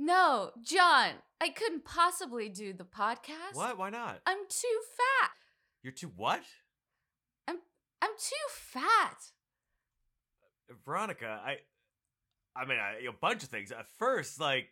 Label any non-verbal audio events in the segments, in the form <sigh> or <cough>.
No, John, I couldn't possibly do the podcast. What? Why not? I'm too fat. You're too what? I'm I'm too fat. Uh, Veronica, I, I mean, I, a bunch of things. At first, like,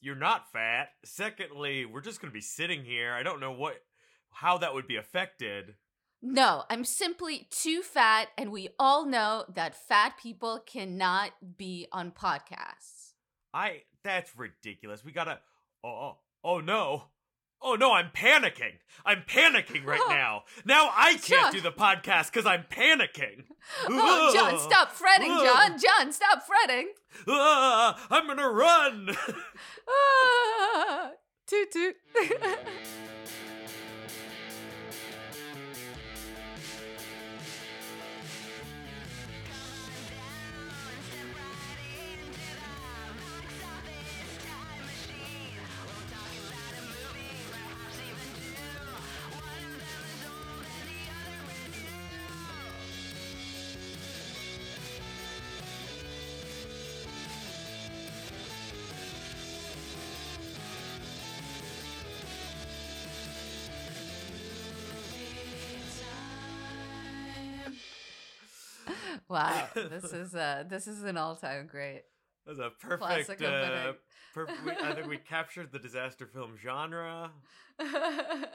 you're not fat. Secondly, we're just gonna be sitting here. I don't know what, how that would be affected. No, I'm simply too fat, and we all know that fat people cannot be on podcasts. I. That's ridiculous. We gotta. Oh, oh, oh no. Oh no, I'm panicking. I'm panicking right now. Now I can't John. do the podcast because I'm panicking. <laughs> Oh, John, stop fretting, Ugh. John. John, stop fretting. Ah, I'm gonna run. <laughs> Ah, toot toot. <laughs> this is uh this is an all-time great. That's a perfect. Uh, perfect. We, I think we <laughs> captured the disaster film genre. <laughs>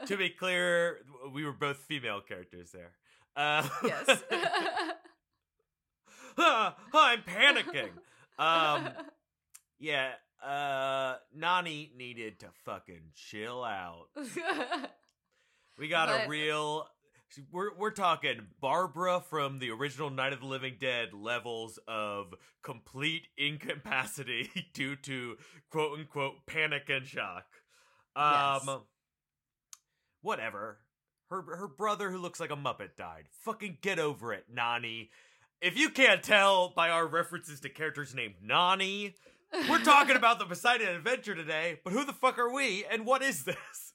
To be clear, we were both female characters there. Uh, yes. <laughs> I'm panicking. Um, yeah. Uh, Nonnie needed to fucking chill out. We got But- a real. We're we're talking Barbara from the original Night of the Living Dead levels of complete incapacity <laughs> due to quote unquote panic and shock. Um, Yes. whatever. Her her brother who looks like a muppet died. Fucking get over it, Nonnie. If you can't tell by our references to characters named Nonnie, we're talking <laughs> about the Poseidon Adventure today. But who the fuck are we, and what is this?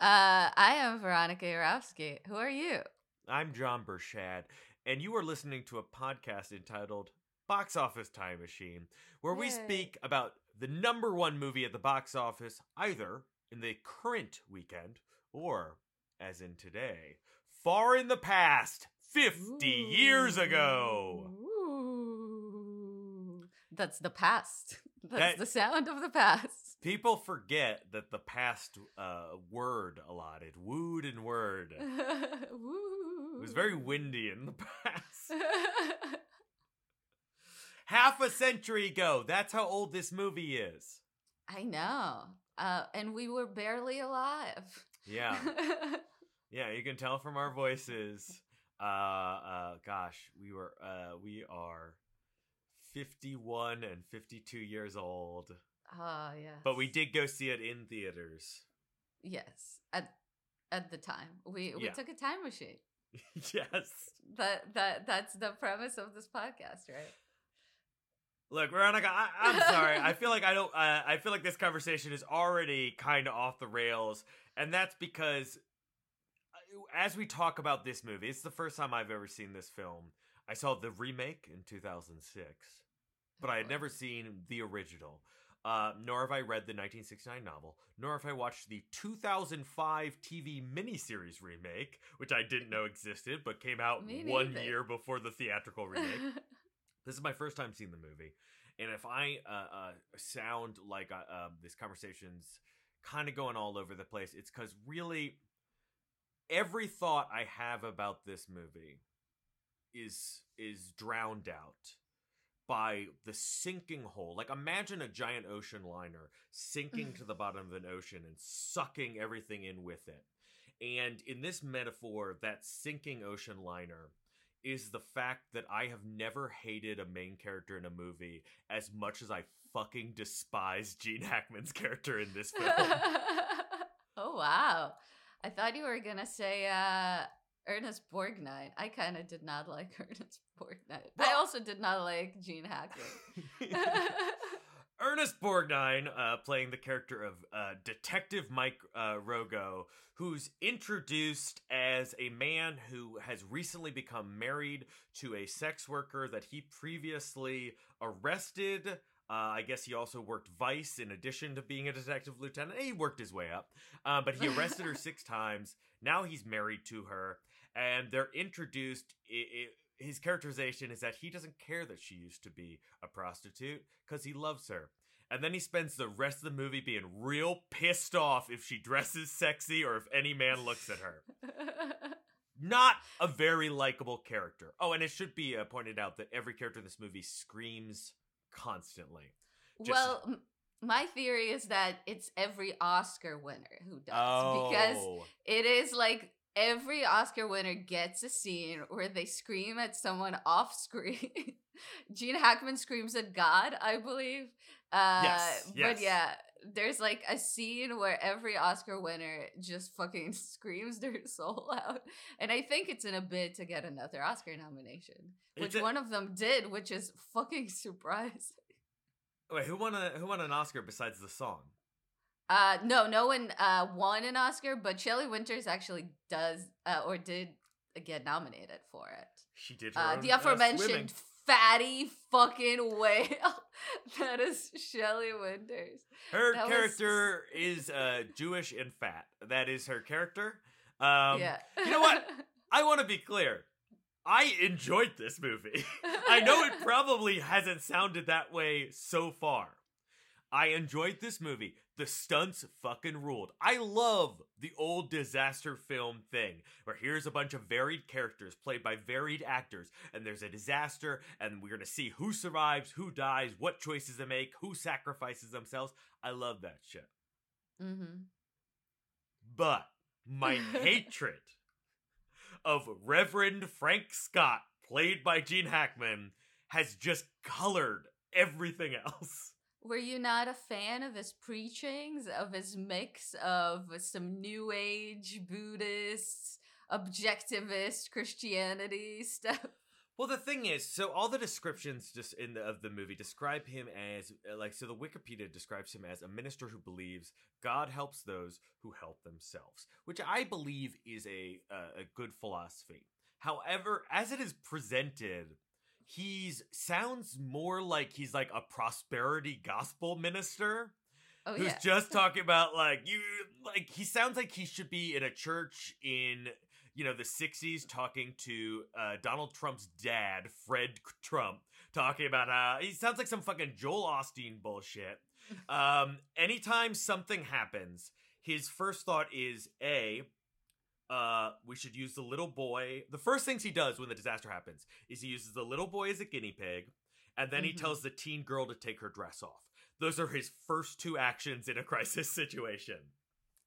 Uh, I am Veronica Yarovsky. Who are you? I'm John Burchad, and you are listening to a podcast entitled Box Office Time Machine, where we speak about the number one movie at the box office, either in the current weekend or, as in today, far in the past, 50 years ago. Ooh. That's the past. That's That- the sound of the past. People forget that the past uh, word allotted, wooed and word. <laughs> It was very windy in the <laughs> past. <laughs> Half a century ago. That's how old this movie is. I know. Uh, and we were barely alive. Yeah. Yeah, you can tell from our voices. Uh uh gosh, we were uh we are 51 and 52 years old. Oh, yes. But we did go see it in theaters. Yes. At at the time. We we Yeah. took a time machine. <laughs> yes. That that that's the premise of this podcast, right? Look, Veronica, I, I'm sorry. I feel like I don't. Uh, I feel like this conversation is already kind of off the rails, and that's because uh, as we talk about this movie, it's the first time I've ever seen this film. I saw the remake in 2006, but I had never seen the original. Uh, nor have I read the 1969 novel, nor have I watched the 2005 TV miniseries remake, which I didn't know existed, but came out Me one neither. year before the theatrical remake. <laughs> This is my first time seeing the movie, and if I uh, uh, sound like uh, uh, this conversation's kind of going all over the place, it's because really every thought I have about this movie is is drowned out by the sinking hole. Like imagine a giant ocean liner sinking to the bottom of an ocean and sucking everything in with it. And in this metaphor, that sinking ocean liner is the fact that I have never hated a main character in a movie as much as I fucking despise Gene Hackman's character in this film. <laughs> oh wow. I thought you were gonna say uh Ernest Borgnine. I kind of did not like <laughs> Ernest Borgnine. I also did not like Gene Hackman. <laughs> Ernest Borgnine, uh, playing the character of uh, Detective Mike uh, Rogo, who's introduced as a man who has recently become married to a sex worker that he previously arrested, Uh, I guess he also worked Vice in addition to being a detective lieutenant. He worked his way up, uh, but he arrested her <laughs> six times. Now he's married to her, and they're introduced. i i his characterization is that he doesn't care that she used to be a prostitute because he loves her. And then he spends the rest of the movie being real pissed off if she dresses sexy or if any man looks at her. <laughs> Not a very likable character. Oh, and it should be uh, pointed out that every character in this movie screams constantly. Just- well, m- my theory is that it's every Oscar winner who does oh, because it is like every Oscar winner gets a scene where they scream at someone off screen. <laughs> Gene Hackman screams at God, I believe. Uh, Yes, yes. But yeah, there's like a scene where every Oscar winner just fucking <laughs> screams their <laughs> soul out. And I think it's in a bid to get another Oscar nomination, which a- one of them did, which is fucking surprising. wait, who won a who won an Oscar besides the song? Uh, no, no one uh won an Oscar, but Shelley Winters actually does uh, or did get nominated for it. She did Uh, the uh, aforementioned fatty fucking whale. <laughs> that is Shelley Winters. Her that was- character is uh, Jewish and fat. That is her character. Um, yeah. you know what? <laughs> I want to be clear. I enjoyed this movie. <laughs> I know it probably hasn't sounded that way so far. I enjoyed this movie. The stunts fucking ruled. I love the old disaster film thing where here's a bunch of varied characters played by varied actors, and there's a disaster, and we're gonna see who survives, who dies, what choices they make, who sacrifices themselves. I love that shit. mm-hmm. But my <laughs> hatred of Reverend Frank Scott, played by Gene Hackman, has just colored everything <laughs> else. Were you not a fan of his preachings, of his mix of some New Age Buddhist, objectivist Christianity <laughs> stuff? Well, the thing is, so all the descriptions just in the, of the movie describe him as uh, like so. The Wikipedia describes him as a minister who believes God helps those who help themselves, which I believe is a uh, a good philosophy. However, as it is presented, he's sounds more like he's like a prosperity gospel minister Oh who's yeah. just talking about like you like he sounds like he should be in a church in you know the 60s talking to uh, donald trump's dad fred trump talking about uh he sounds like some fucking joel osteen bullshit <laughs> um anytime something happens his first thought is a uh we should use the little boy. The first things he does when the disaster happens is he uses the little boy as a guinea pig and then he Mhm. tells the teen girl to take her dress off. Those are his first two actions in a <laughs> crisis situation.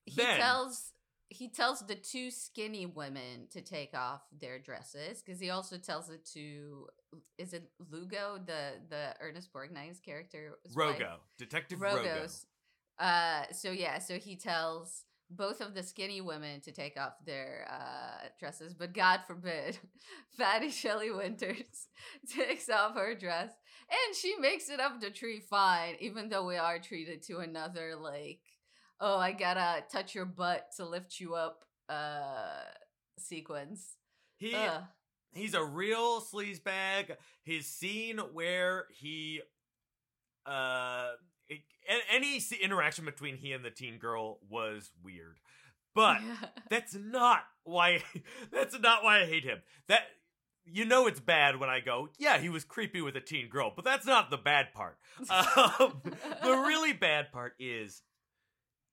He then- tells he tells the two skinny women to take off their dresses because he also tells it to is it Lugo the the Ernest Borgnine's character wife? rogo. Detective rogo. Uh, so yeah, so he tells both of the skinny women to take off their uh, dresses, but God forbid, <laughs> Fatty Shelley Winters <laughs> takes off her dress, and she makes it up the tree fine, even though we are treated to another like, oh, I gotta touch your butt to lift you up uh sequence. he Ugh. he's a real sleazebag. His scene where he, uh, it- any interaction between he and the teen girl was weird, but <laughs> that's not why. <laughs> That's not why I hate him. That you know it's bad when I go, yeah, he was creepy with a teen girl, but that's not the bad part. <laughs> Um, the really bad part is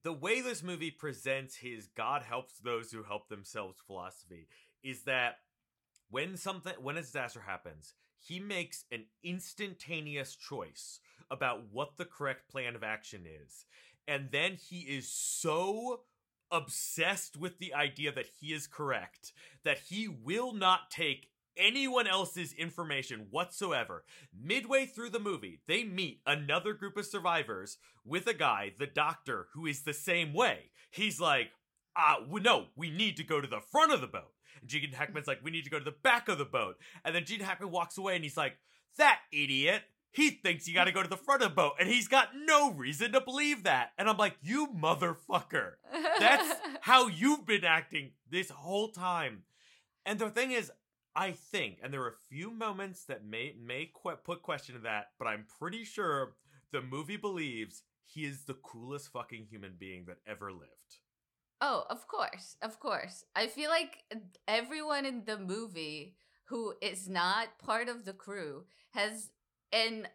the way this movie presents his God helps those who help themselves philosophy is that when something when a disaster happens, he makes an instantaneous choice about what the correct plan of action is. And then he is so obsessed with the idea that he is correct that he will not take anyone else's information whatsoever. Midway through the movie, they meet another group of survivors with a guy, the doctor, who is the same way. He's like, uh, no, we need to go to the front of the boat. And Gene Hackman's like, we need to go to the back of the boat. And then Gene Hackman walks away and he's like, that idiot. He thinks you gotta go to the front of the boat, and he's got no reason to believe that. And I'm like, you motherfucker. That's <laughs> how you've been acting this whole time. And the thing is, I think, and there are a few moments that may may que- put question to that, but I'm pretty sure the movie believes he is the coolest fucking human being that ever lived. Oh, of course, of course. I feel like everyone in the movie who is not part of the crew has an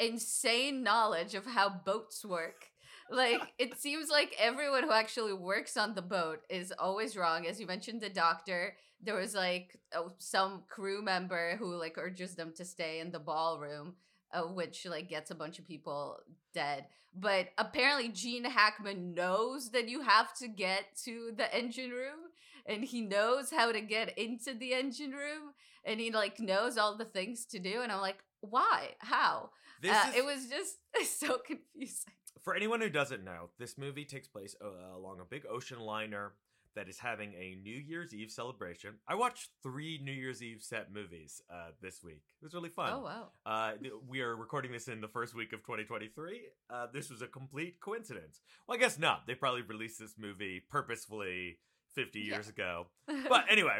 insane knowledge of how boats work. Like <laughs> it seems like everyone who actually works on the boat is always wrong. As you mentioned, the doctor. There was like oh, some crew member who like urges them to stay in the ballroom, uh, which like gets a bunch of people dead. But apparently, Gene Hackman knows that you have to get to the engine room, and he knows how to get into the engine room, and he like knows all the things to do. And I'm like, why? How? This Uh, is, it was just <laughs> so confusing. for anyone who doesn't know, this movie takes place uh, along a big ocean liner that is having a New Year's Eve celebration. I watched three New Year's Eve set movies uh, this week. It was really fun. Oh wow. Uh, we are recording this in the first week of 2023. Uh, this was a complete coincidence. Well, I guess not. They probably released this movie purposefully 50 Yeah. years ago. <laughs> But anyway,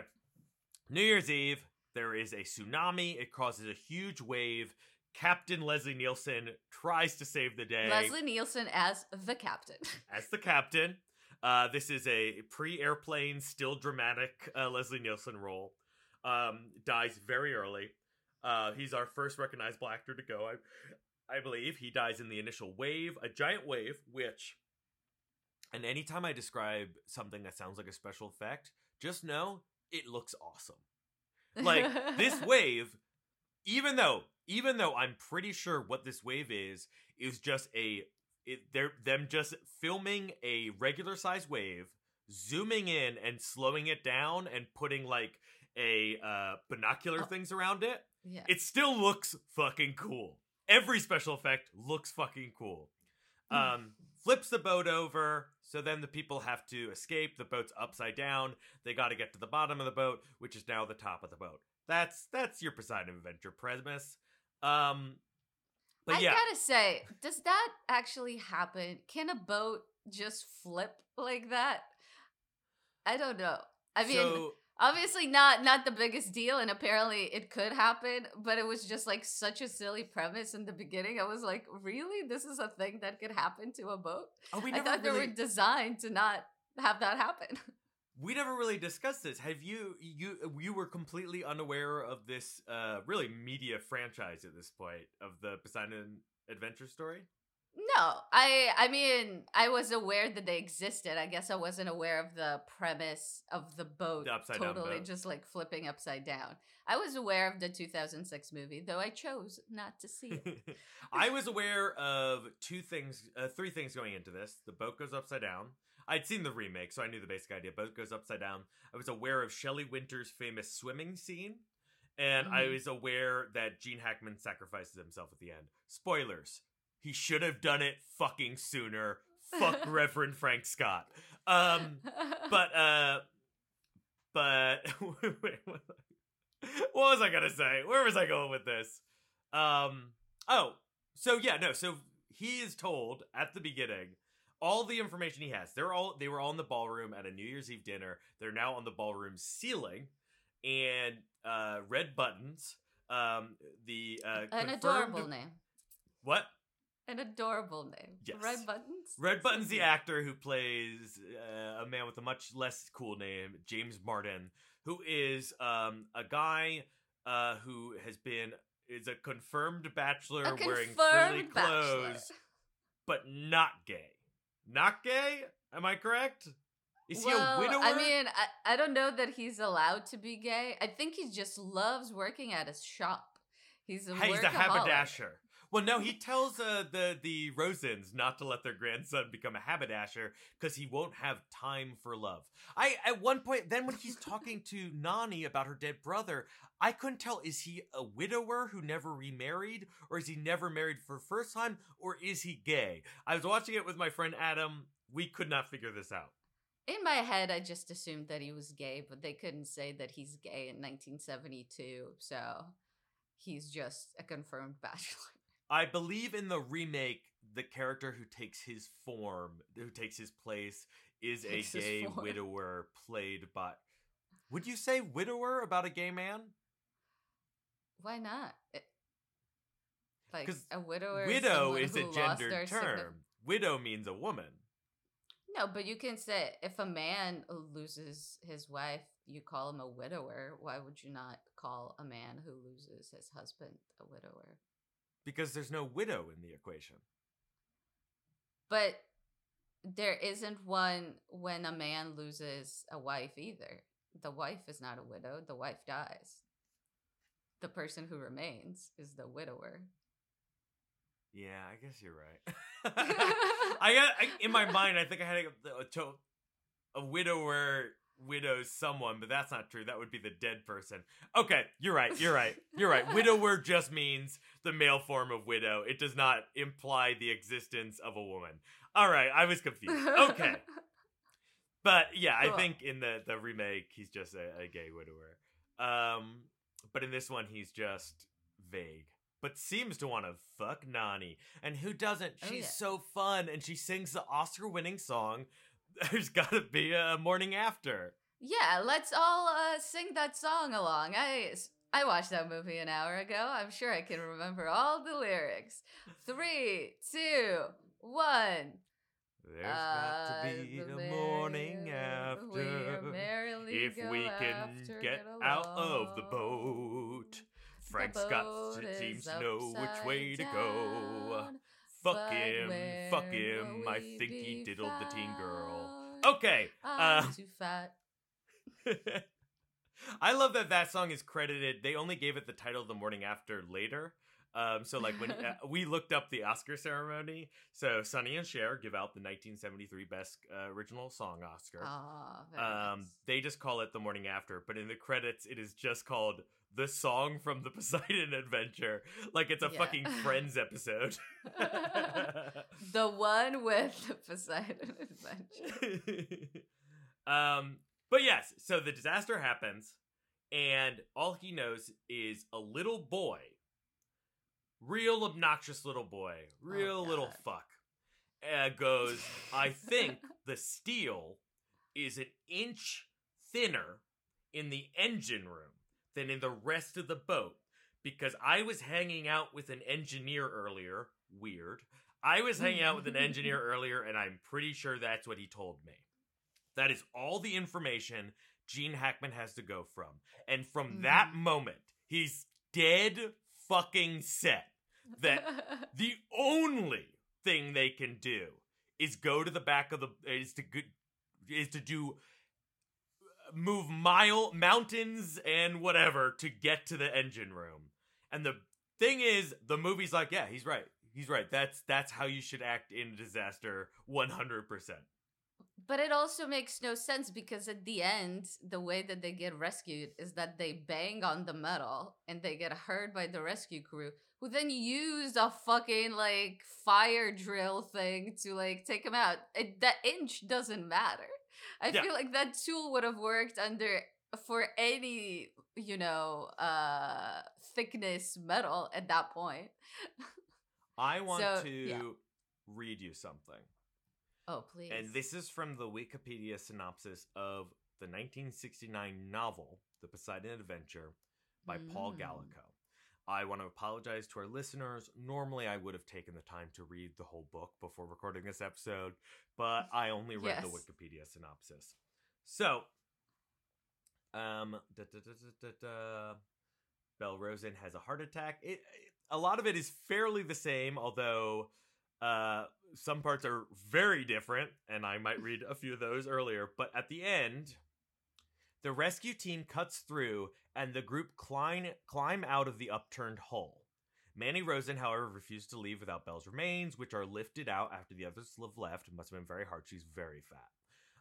New Year's Eve, there is a tsunami. It causes a huge wave. Captain Leslie Nielsen tries to save the day Leslie Nielsen as the captain. <laughs> as the captain. Uh, this is a pre-airplane, still dramatic uh, Leslie Nielsen role. Um, dies very early. Uh, he's our first recognized black actor to go. I, I believe he dies in the initial wave, a giant wave. Which, and anytime I describe something that sounds like a special effect, just know it looks awesome. Like <laughs> this wave, even though even though I'm pretty sure what this wave is is just a it, they're them just filming a regular size wave, zooming in and slowing it down and putting like a uh binocular Oh. things around it. yeah. It still looks fucking cool. Every special effect looks fucking cool. Mm. Um, flips the boat over, so then the people have to escape. The boat's upside down. They got to get to the bottom of the boat, which is now the top of the boat. That's that's your Poseidon Adventure premise. Um, but I yeah, gotta say, does that actually happen? Can a boat just flip like that? I don't know. I mean, so obviously not not the biggest deal, and apparently it could happen, but it was just like such a silly premise in the beginning. I was like, really, this is a thing that could happen to a boat? oh, we I never thought they were designed to not have that happen. we never really discussed this. Have you you you were completely unaware of this uh really media franchise at this point of the Poseidon Adventure story? No, I I mean I was aware that they existed. I guess I wasn't aware of the premise of the boat The upside down totally boat. just like flipping upside down. I was aware of the 2006 movie, though I chose not to see it. <laughs> I was aware of two things, uh, three things going into this. The boat goes upside down. I'd seen the remake, so I knew the basic idea. Boat goes upside down. I was aware of Shelley Winter's famous swimming scene, and I Mhm. was aware that Gene Hackman sacrifices himself at the end. Spoilers: he should have done it fucking sooner. <laughs> Fuck Reverend Frank Scott. Um, but uh but wait, <laughs> what what was i gonna say where was i going with this um oh so yeah no so he is told at the beginning all the information he has they're all they were all in the ballroom at a new year's eve dinner they're now on the ballroom ceiling and uh red buttons um the uh An adorable name. what An adorable name. Yes. Red buttons. Red Button's the actor who plays uh, a man with a much less cool name, James Martin, who is um, a guy uh, who has been is a confirmed bachelor A wearing frilly clothes, but not gay. Not gay? Am I correct? Is he a widower? I mean, I, I don't know that he's allowed to be gay. I think he just loves working at his shop. He's a Hey, he's a haberdasher. Well, no, he tells uh, the the Rosens not to let their grandson become a haberdasher because he won't have time for love. I at one point, then when he's talking to Nonnie about her dead brother, I couldn't tell is he a widower who never remarried, or is he never married for first time, or is he gay? I was watching it with my friend Adam. We could not figure this out. In my head, I just assumed that he was gay, but they couldn't say that he's gay in 1972, so he's just a confirmed <laughs> bachelor. I believe in the remake, the character who takes his form, who takes his place, is a Takes gay widower played by. Would you say widower about a gay man? Why not? It- Like a widower. Widow someone is a who lost their gendered term. Widow means a woman. No, but you can say if a man loses his wife, you call him a widower. Why would you not call a man who loses his husband a widower? Because there's no widow in the equation. But there isn't one when a man loses a wife either. The wife is not a widow, the wife dies. The person who remains is the widower. Yeah, I guess you're right. <laughs> <laughs> I got I, in my mind. I think I had a, a, to- a widower widows someone, but that's not true. That would be the dead person. Okay, you're right. You're right. You're right. Widower <laughs> just means the male form of widow. It does not imply the existence of a woman. All right, I was confused. Okay, <laughs> but yeah, I think in the the remake he's just a, a gay widower. Um, but in this one he's just vague. But seems to want to fuck Nonnie. And who doesn't? Oh, She's yeah. so fun and she sings the Oscar winning song. There's gotta be a morning after. Yeah, let's all uh, sing that song along. I I watched that movie an hour ago. I'm sure I can remember all the lyrics. Three, two, one. There's got to be Uh, the morning after. If we can get out of the boat. Frank The Scott boat is seems to know which way to go. Fuck him, fuck him. I think he diddled the teen girl. Okay. I'm Uh, too fat. <laughs> I love that that song is credited. They only gave it the title the morning after later. Um, so like when <laughs> uh, we looked up the Oscar ceremony, so Sonny and Cher give out the 1973 Best uh, Original Song Oscar. Very um, nice. they just call it the morning after, but in the credits, it is just called the song from the <laughs> Poseidon Adventure, like it's a Yeah. fucking Friends <laughs> episode. the one with the Poseidon Adventure. um, but yes, so the disaster happens, and all he knows is a little boy, real obnoxious little boy, real little fuck, uh, goes, I <laughs> think the steel is an inch thinner in the engine room than in the rest of the boat. Because I was hanging out with an engineer earlier. Weird. I was hanging out with an engineer <laughs> earlier, and I'm pretty sure that's what he told me. That is all the information Gene Hackman has to go from. And from that Mhm. moment, he's dead fucking set that <laughs> the only thing they can do is go to the back of the is to go, is to do move mile mountains and whatever to get to the engine room. And the thing is the movie's like, yeah, he's right. He's right. That's that's how you should act in a disaster 100%. But it also makes no sense because at the end, the way that they get rescued is that they bang on the metal and they get heard by the rescue crew, who then use a fucking like fire drill thing to like take them out. It, that inch doesn't matter. I Yeah. feel like that tool would have worked under for any you know uh thickness metal at that point. I <laughs> want So, to yeah. read you something. Oh please. And this is from the Wikipedia synopsis of the 1969 novel, The Poseidon Adventure by Paul Mm. Gallico. I want to apologize to our listeners. Normally, I would have taken the time to read the whole book before recording this episode, but <laughs> I only read the Wikipedia synopsis. So, um, da, da, da. Belle Rosen has a heart attack. It, a lot of it is fairly the same, although uh, some parts are very different, and I might read a few of those earlier. But at the end, the rescue team cuts through, and the group climb climb out of the upturned hull. Manny Rosen, however, refused to leave without Belle's remains, which are lifted out after the others have left. It must have been very hard. She's very fat.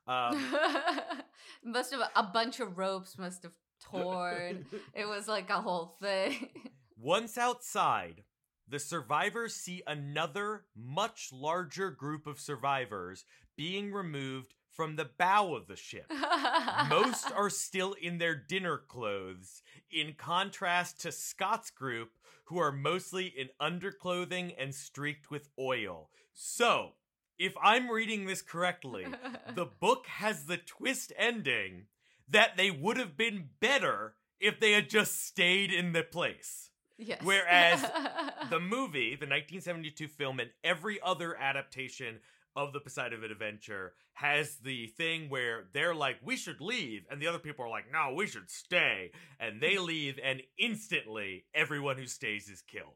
Um, <laughs> must have a bunch of ropes must have <laughs> torn. it was like a whole thing. Once outside, the survivors see another much larger group of survivors being removed from the bow of the ship. <laughs> Most are still in their dinner clothes, in contrast to Scott's group, who are mostly in underclothing and streaked with oil. So, if I'm reading this correctly, <laughs> the book has the twist ending that they would have been better if they had just stayed in the place. Yes. Whereas <laughs> the movie, the 1972 film, and every other adaptation of the Poseidon Adventure has the thing where they're like, we should leave. And the other people are like, no, we should stay. And they leave, and instantly everyone who stays is killed.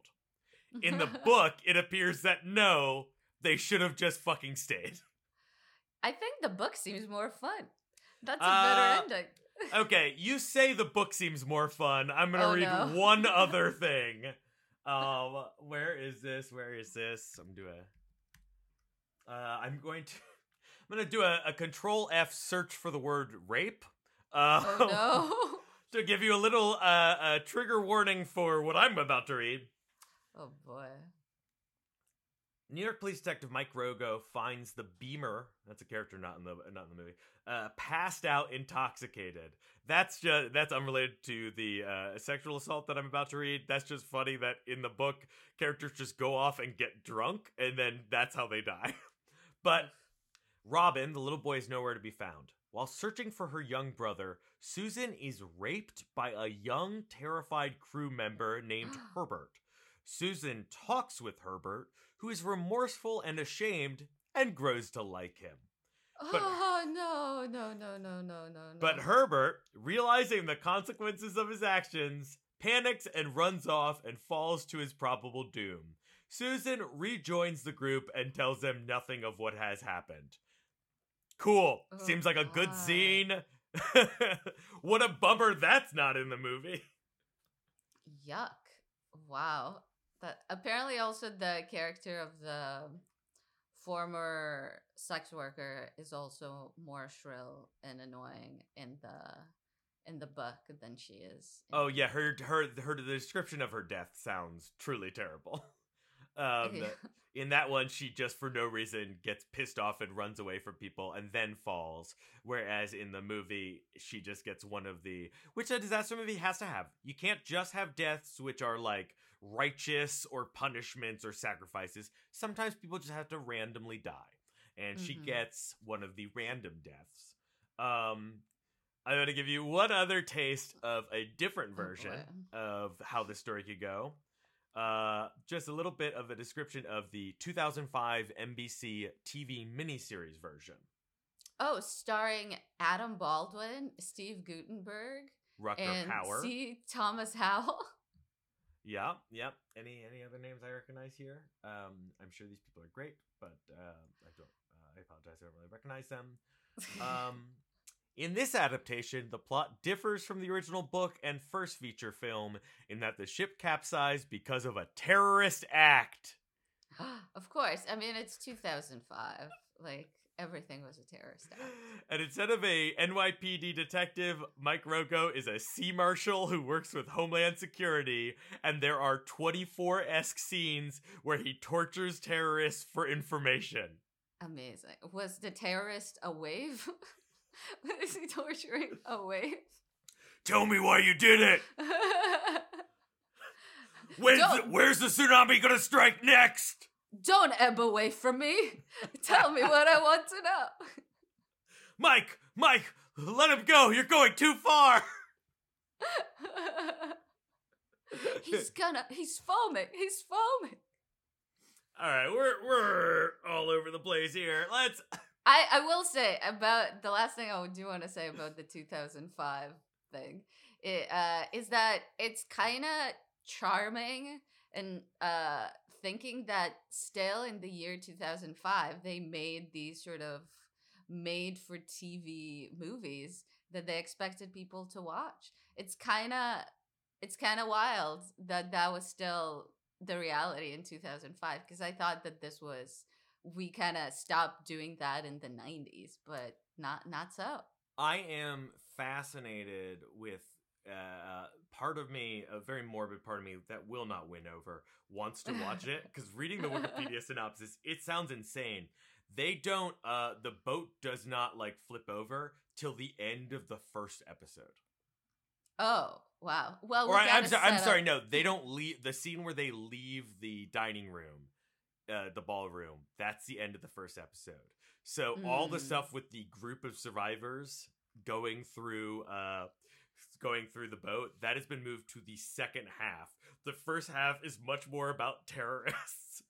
In the <laughs> book, it appears that no, they should have just fucking stayed. I think the book seems more fun. That's a Uh, better ending. Okay, you say the book seems more fun. I'm gonna Oh, read no. one <laughs> other thing. Um, where is this? Where is this? I'm doing. Uh, I'm going to. <laughs> I'm gonna do a, a Control F search for the word rape. Uh, oh <laughs> to give you a little uh, uh, trigger warning for what I'm about to read. Oh boy. New York Police Detective Mike Rogo finds the Beamer. That's a character not in the not in the movie. Uh, passed out, intoxicated. That's just that's unrelated to the uh, sexual assault that I'm about to read. That's just funny that in the book characters just go off and get drunk, and then that's how they die. <laughs> but Robin, the little boy, is nowhere to be found. While searching for her young brother, Susan is raped by a young, terrified crew member named <gasps> Herbert. Susan talks with Herbert, who is remorseful and ashamed and grows to like him. But- oh no, no, no, no, no, no, no. But Herbert, realizing the consequences of his actions, panics and runs off and falls to his probable doom. Susan rejoins the group and tells them nothing of what has happened. Cool. Oh, Seems like a good scene. <laughs> what a bummer that's not in the movie. Yuck. Wow. That apparently also the character of the former sex worker is also more shrill and annoying in the in the book than she is. in Oh yeah, her her her the description of her death sounds truly terrible. <laughs> Um, Yeah. in that one, she just for no reason gets pissed off and runs away from people and then falls. Whereas in the movie, she just gets one of the which a disaster movie has to have. You can't just have deaths which are like righteous or punishments or sacrifices. Sometimes people just have to randomly die, and she Mhm. gets one of the random deaths. Um, I'm going to give you one other taste of a different Oh, version of how this story could go. Uh, just a little bit of a description of the 2005 NBC TV miniseries version. Oh, starring Adam Baldwin, Steve Guttenberg, Rucker and Power. C. Thomas Howell. <laughs> Yeah, yep. Any any other names I recognize here? Um, I'm sure these people are great, but uh, I don't. Uh, I apologize. I don't really recognize them. Um, <laughs> in this adaptation, the plot differs from the original book and first feature film in that the ship capsized because of a terrorist act. <gasps> of course. I mean, it's 2005. Like, everything was a terrorist act. <gasps> And instead of a NYPD detective, Mike Rogo is a sea marshal who works with Homeland Security, and there are 24 esque scenes where he tortures terrorists for information. Amazing. Was the terrorist a wave? <laughs> Is he torturing a wave? Tell me why you did it! <laughs> When's the, where's the tsunami gonna strike next? Don't ebb away from me. <laughs> Tell me what I want to know. Mike, Mike, let him go. You're going too far. <laughs> he's gonna. He's foaming. He's foaming. All right, we're we're all over the place here. Let's. I, I will say about the last thing I do want to say about the 2005 thing it, uh, is that it's kind of charming and uh, thinking that still in the year 2005 they made these sort of made for TV movies that they expected people to watch. It's kind of it's kind of wild that that was still the reality in 2005 because I thought that this was we kind of stopped doing that in the 90s but not not so I am fascinated with uh, part of me, a very morbid part of me that will not win over, wants to watch it <laughs> because reading the Wikipedia synopsis, it sounds insane. They don't. Uh, the boat does not like flip over till the end of the first episode. oh wow well or I, I'm, so, I'm sorry, no, they don't leave the scene where they leave the dining room, uh, the ballroom. That's the end of the first episode. So all the Mm. stuff with the group of survivors going through, uh, going through the boat. That has been moved to the second half. The first half is much more about terrorists.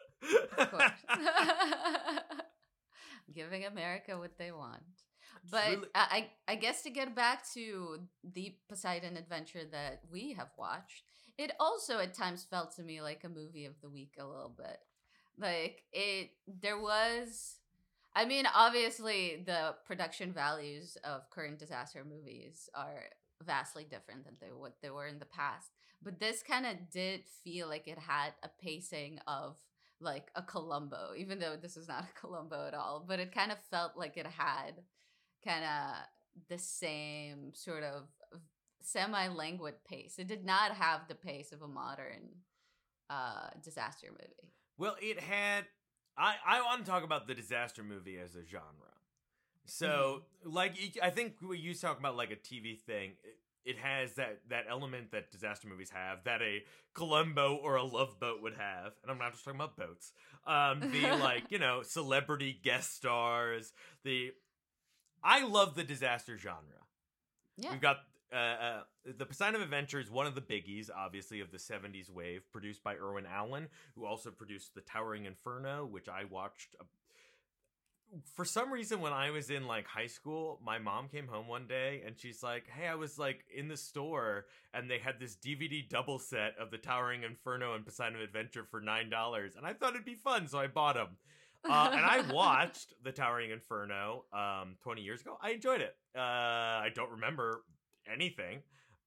Of course. <laughs> <laughs> Giving America what they want. But really- I, I I guess to get back to the Poseidon adventure that we have watched, it also at times felt to me like a movie of the week a little bit. Like it there was I mean, obviously the production values of current disaster movies are vastly different than they what they were in the past. But this kind of did feel like it had a pacing of like a Columbo, even though this is not a <laughs> Columbo at all. But it kind of felt like it had kind of the same sort of semi-languid pace. It did not have the pace of a modern uh disaster movie. Well, it had. I I want to talk about the disaster movie as a genre. So, like, I think we used to talk about like a TV thing. It, it has that that element that disaster movies have that a Columbo or a Love Boat would have, and I'm not just talking about boats. Um, the <laughs> like you know celebrity guest stars. The I love the disaster genre. Yeah. We've got uh, uh, the Poseidon of Adventure is one of the biggies, obviously, of the '70s wave, produced by Irwin Allen, who also produced The Towering Inferno, which I watched. For some reason, when I was in like high school, my mom came home one day and she's like, "Hey, I was like in the store and they had this DVD double set of The Towering Inferno and Poseidon Adventure for nine dollars, and I thought it'd be fun, so I bought them." uh, and I <laughs> watched The Towering Inferno um, 20 years ago. I enjoyed it. Uh, I don't remember anything,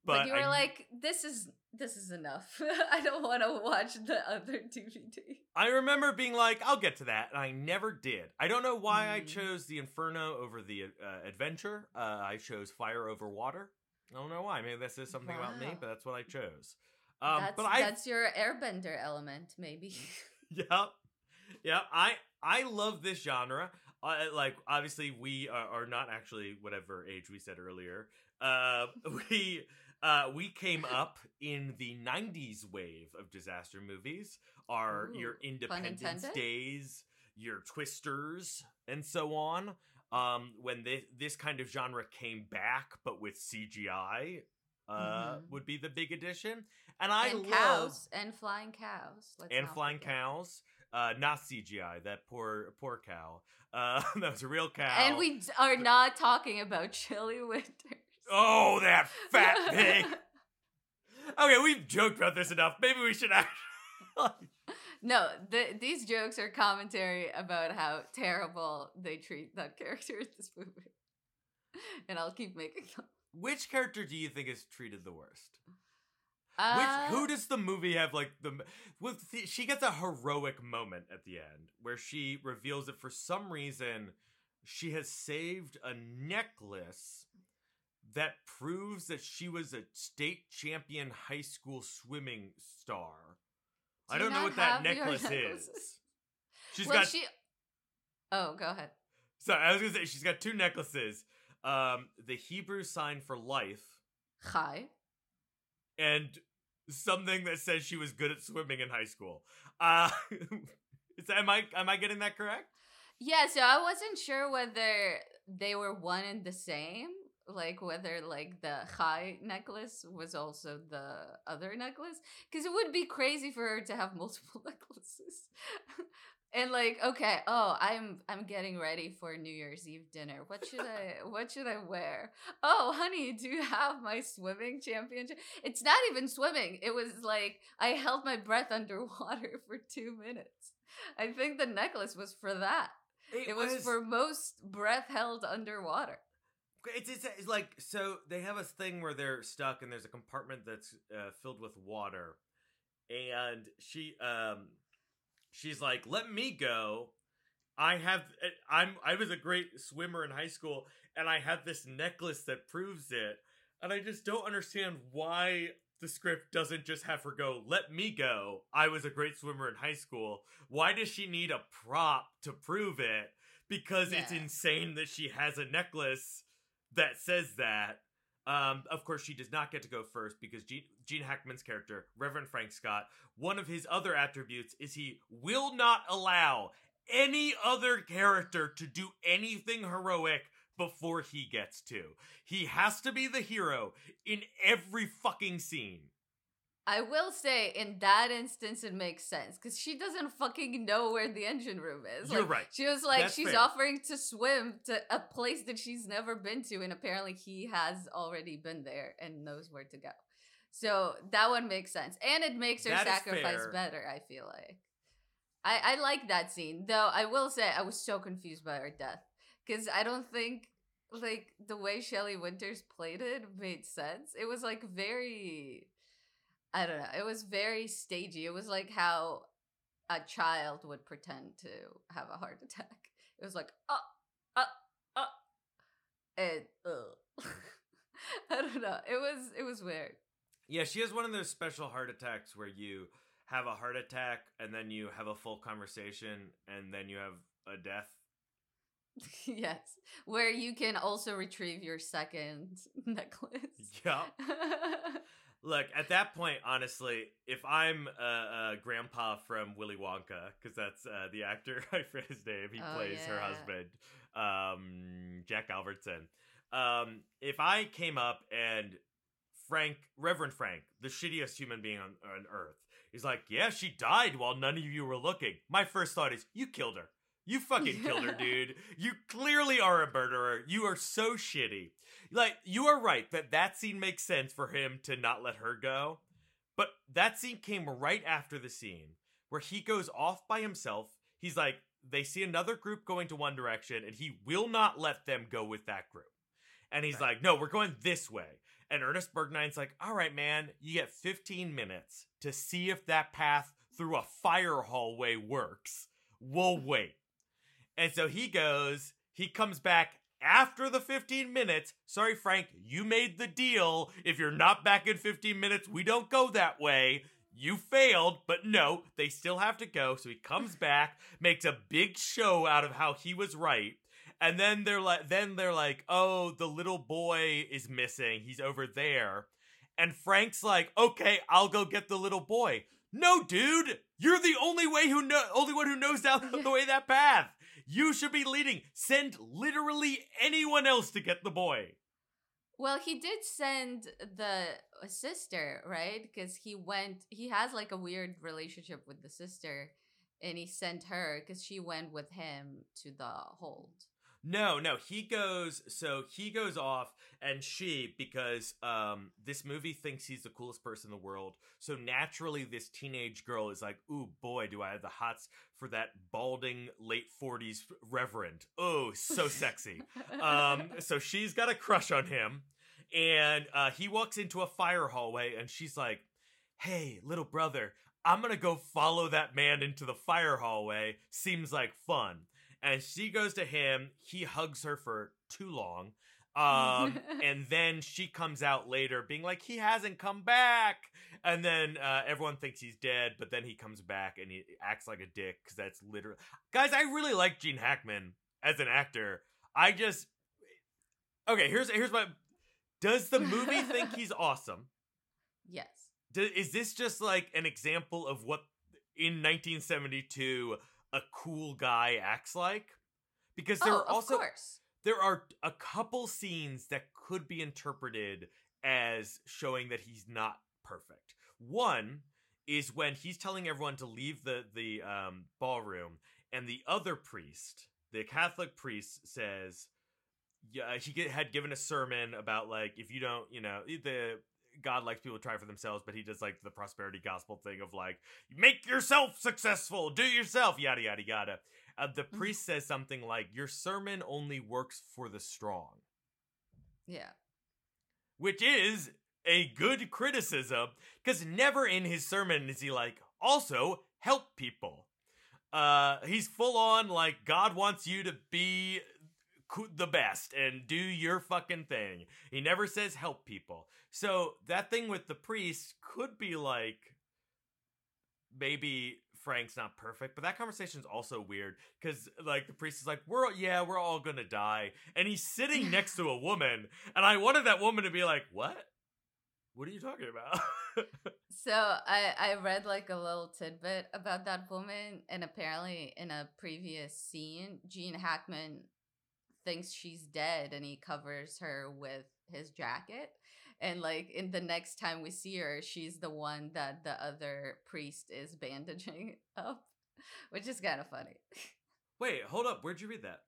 but, but, you were I, like, "This is this is enough. <laughs> I don't want to watch the other <laughs> DVD." I remember being like, I'll get to that, and I never did. I don't know why I Mm. chose the Inferno over the uh, Adventure. Uh, I chose Fire over Water. I don't know why. Maybe this says something about me, but that's what I chose. Um, that's but I that's your Airbender element, maybe. <laughs> Yep. Yep. I I love this genre. Uh, like obviously we are, are not actually whatever age we said earlier. Uh, we uh, we came up in the '90s wave of disaster movies. Our Ooh, your Independence. Days, your Twisters, and so on. Um, when this this kind of genre came back, but with CGI, uh, Mhm. would be the big addition. And I and love cows and flying cows. Let's and flying forget. cows. Uh, not CGI. That poor poor cow. Uh, <laughs> that was a real cow. And we are not talking about chilly Winters. Oh, that fat pig. <laughs> okay, we've joked about this enough. Maybe we should actually. <laughs> no, the, these jokes are commentary about how terrible they treat that character in this movie. And I'll keep making them. Which character do you think is treated the worst? Uh, Which who does the movie have like the the, she gets a heroic moment at the end where she reveals that for some reason she has saved a necklace that proves that she was a state champion high school swimming star. Do I don't know what that necklace is. <laughs> She's well, got she. Oh, go ahead. sorry, I was gonna say she's got two necklaces. Um, the Hebrew sign for life Hi. and something that says she was good at swimming in high school. Uh, <laughs> is that, am I am I getting that correct? Yeah, so I wasn't sure whether they were one and the same, like whether like the high necklace was also the other necklace, because it would be crazy for her to have <laughs> multiple necklaces. and like, okay, oh, I'm I'm getting ready for New Year's Eve dinner. What should I <laughs> what should I wear? Oh, honey, do you have my swimming championship? It's not even swimming. It was like I held my breath underwater <laughs> for 2 minutes. I think the necklace was for that. It was for most breath held underwater. It's, it's, it's like so they have a thing where they're stuck and there's a compartment that's uh, filled with water, and she um she's like, "Let me go." I have eh, I'm I was a great swimmer in high school, and I have this necklace that proves it, and I just don't understand why the script doesn't just have her go, "Let me go." I was a great swimmer in high school. Why does she need a prop to prove it? Because it's insane that she has a necklace that says that. Um, of course, she does not get to go first because Gene, Gene Hackman's character, Reverend Frank Scott, one of his other attributes is he will not allow any other character to do anything heroic before he gets to. He has to be the hero in every fucking scene. I will say, in that instance, it makes sense because she doesn't fucking know where the engine room is. You're Like, right. She was like, That's she's fair. offering to swim to a place that she's never been to, and apparently he has already been there and knows where to go. So that one makes sense, and it makes her That sacrifice better. I feel like. I I like that scene, though. I will say I was so confused by her death because I don't think like the way Shelley Winters played it made sense. It was like very I don't know. It was very stagey. It was like how a child would pretend to have a heart attack. It was like uh uh uh and uh. <laughs> I don't know. It was it was weird. Yeah, she has one of those special heart attacks where you have a heart attack and then you have a full conversation and then you have a death. <laughs> yes. Where you can also retrieve your second <laughs> necklace. Yeah. Look, at that point, honestly, if I'm a, a grandpa from Willy Wonka, because that's uh, the actor, <laughs> I forget his name, he Oh, plays her husband, um, Jack Albertson. Um, if I came up and Frank, Reverend Frank, the shittiest human being on, on earth, is like, yeah, she died while none of you were looking. My first thought is, you killed her. You fucking killed her, <laughs> dude. You clearly are a murderer. You are so shitty. Like, you are right that that scene makes sense for him to not let her go. But that scene came right after the scene where he goes off by himself. He's like, they see another group going to one direction, and he will not let them go with that group. And he's Right. like, no, we're going this way. And Ernest Borgnine's like, all right, man, you get 15 minutes to see if that path through a fire hallway works. We'll wait. And so he goes, he comes back after the 15 minutes. Sorry, Frank, you made the deal. If you're not back in 15 minutes, we don't go that way. You failed, but no, they still have to go. So he comes back, makes a big show out of how he was right. And then they're like then they're like, "Oh, the little boy is missing. He's over there." And Frank's like, "Okay, I'll go get the little boy." No, dude, you're the only way who know only one who knows down the way that path. You should be leading. Send literally anyone else to get the boy. Well, he did send the sister, right? Because he went, he has like a weird relationship with the sister, and he sent her because she went with him to the hold. No, no, he goes so he goes off and she because um this movie thinks he's the coolest person in the world. So naturally this teenage girl is like, "Ooh boy, do I have the hots for that balding late 40s reverend. Oh, so <laughs> sexy." um so she's got a crush on him and uh he walks into a fire hallway and she's like, "Hey, little brother, I'm going to go follow that man into the fire hallway. Seems like fun." And she goes to him he hugs her for too long um <laughs> and then she comes out later being like he hasn't come back! And then uh, everyone thinks he's dead but then he comes back and he acts like a dick because that's literally guys i really like gene hackman as an actor. I just okay here's here's my does the movie think <laughs> he's awesome? Yes. do, is this just like an example of what in 1972 a cool guy acts like? Because there oh, are also there are a couple scenes that could be interpreted as showing that he's not perfect. One is when he's telling everyone to leave the the um, ballroom, and the other priest, the Catholic priest, says, "Yeah, he get, had given a sermon about like if you don't, you know, the God likes people to try for themselves, but he does like the prosperity gospel thing of like make yourself successful, do it yourself, yada yada yada." Uh, the Mhm. priest says something like, "Your sermon only works for the strong." Yeah. which is a good criticism because never in his sermon is he like also help people uh he's full on like god wants you to be the best and do your fucking thing he never says help people so that thing with the priest could be like maybe Frank's not perfect, but that conversation is also weird because like the priest is like, "We're all, yeah, we're all gonna die," and he's sitting <laughs> next to a woman, and I wanted that woman to be like, "What? What are you talking about?" <laughs> So I I read like a little tidbit about that woman, and apparently in a previous scene, Gene Hackman thinks she's dead and he covers her with his jacket. And like in the next time we see her, she's the one that the other priest is bandaging <laughs> up, which is kind of funny. Wait, hold up. Where'd you read that?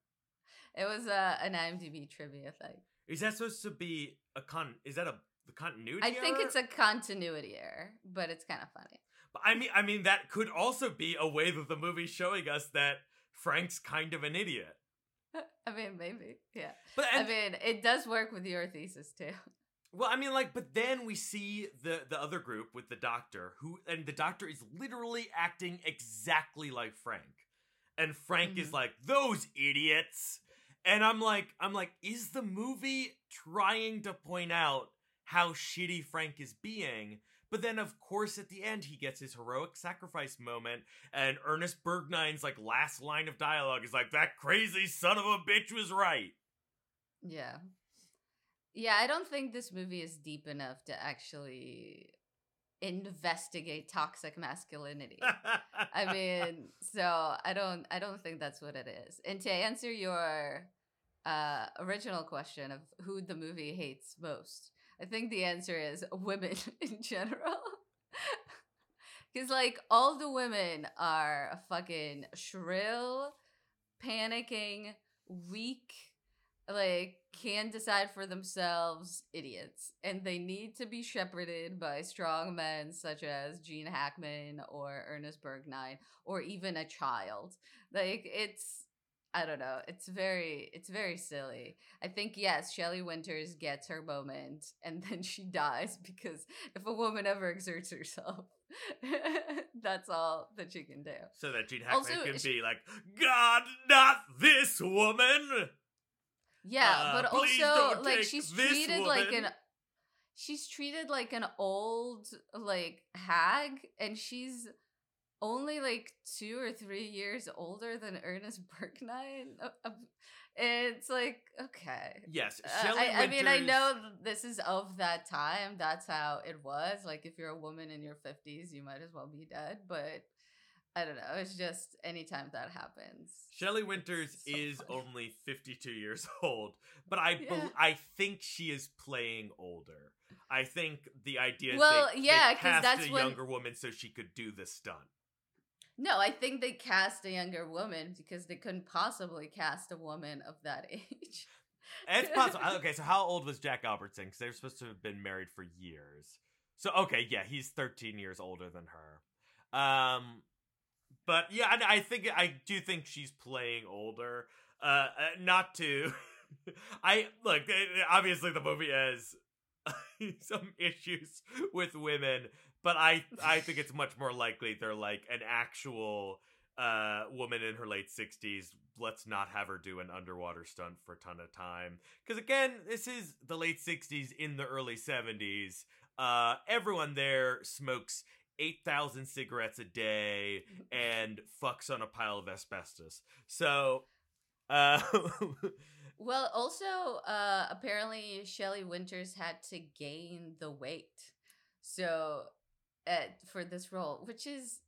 It was uh, an IMDb trivia thing. Is that supposed to be a con? Is that a the continuity? I think error? it's a continuity error, but it's kind of funny. But I mean, I mean that could also be a way that the movie's showing us that Frank's kind of an idiot. <laughs> I mean, maybe, yeah. But I mean, it does work with your thesis too. Well, I mean, like, but then we see the the other group with the doctor, who and the doctor is literally acting exactly like Frank, and Frank is Mhm. like those idiots, and I'm like, I'm like, is the movie trying to point out how shitty Frank is being? But then, of course, at the end, he gets his heroic sacrifice moment, and Ernest Borgnine's like last line of dialogue is like, "That crazy son of a bitch was right." Yeah. Yeah, I don't think this movie is deep enough to actually investigate toxic masculinity. I mean, <laughs> so I don't I don't think that's what it is. And to answer your uh original question of who the movie hates most, I think the answer is women <laughs> in general. <laughs> Cuz like all the women are fucking shrill, panicking, weak, like can decide for themselves idiots and they need to be shepherded by strong men such as Gene Hackman or Ernest Borgnine or even a child. Like it's I don't know it's very it's very silly. I think yes Shelley Winters gets her moment and <laughs> then she dies because if a woman ever exerts herself <laughs> that's all that she can do. So that Gene Hackman Also, can sh- be like, God, not this woman. Yeah, Uh, but also like she's treated like an she's treated like an old like hag and she's only like 2 or 3 years older than Ernest Borgnine. Uh, uh, It's like okay. Yes, Uh, I, I mean, I know this is of that time. That's how it was. Like, if you're a woman in your 50s, you might as well be dead. But I don't know. It's just anytime that happens. Shelley Winters so is funny. only 52 years <laughs> old, but I Yeah. I think she is playing older. I think the idea is Well, they, yeah, they cast that's a when- younger woman so she could do the stunt. No, I think they cast a younger woman because they couldn't possibly cast a woman of that <laughs> age. It's <laughs> possible. okay, so how old was Jack Albertson? Because they're supposed to have been married for years. So okay, yeah, he's 13 years older than her. Um, but yeah, I, think I do think she's playing older. Uh, uh not to. <laughs> I look. uh, Obviously, the movie has <laughs> some issues with women, but I I think it's much more likely they're like an actual uh woman in her late 60s let's not have her do an underwater stunt for a ton of time because again this is the late 60s in the early 70s uh everyone there smokes 8000 cigarettes a day <laughs> and fucks on a pile of asbestos so uh <laughs> Well, also, uh, apparently Shelley Winters had to gain the weight, so uh, for this role, which is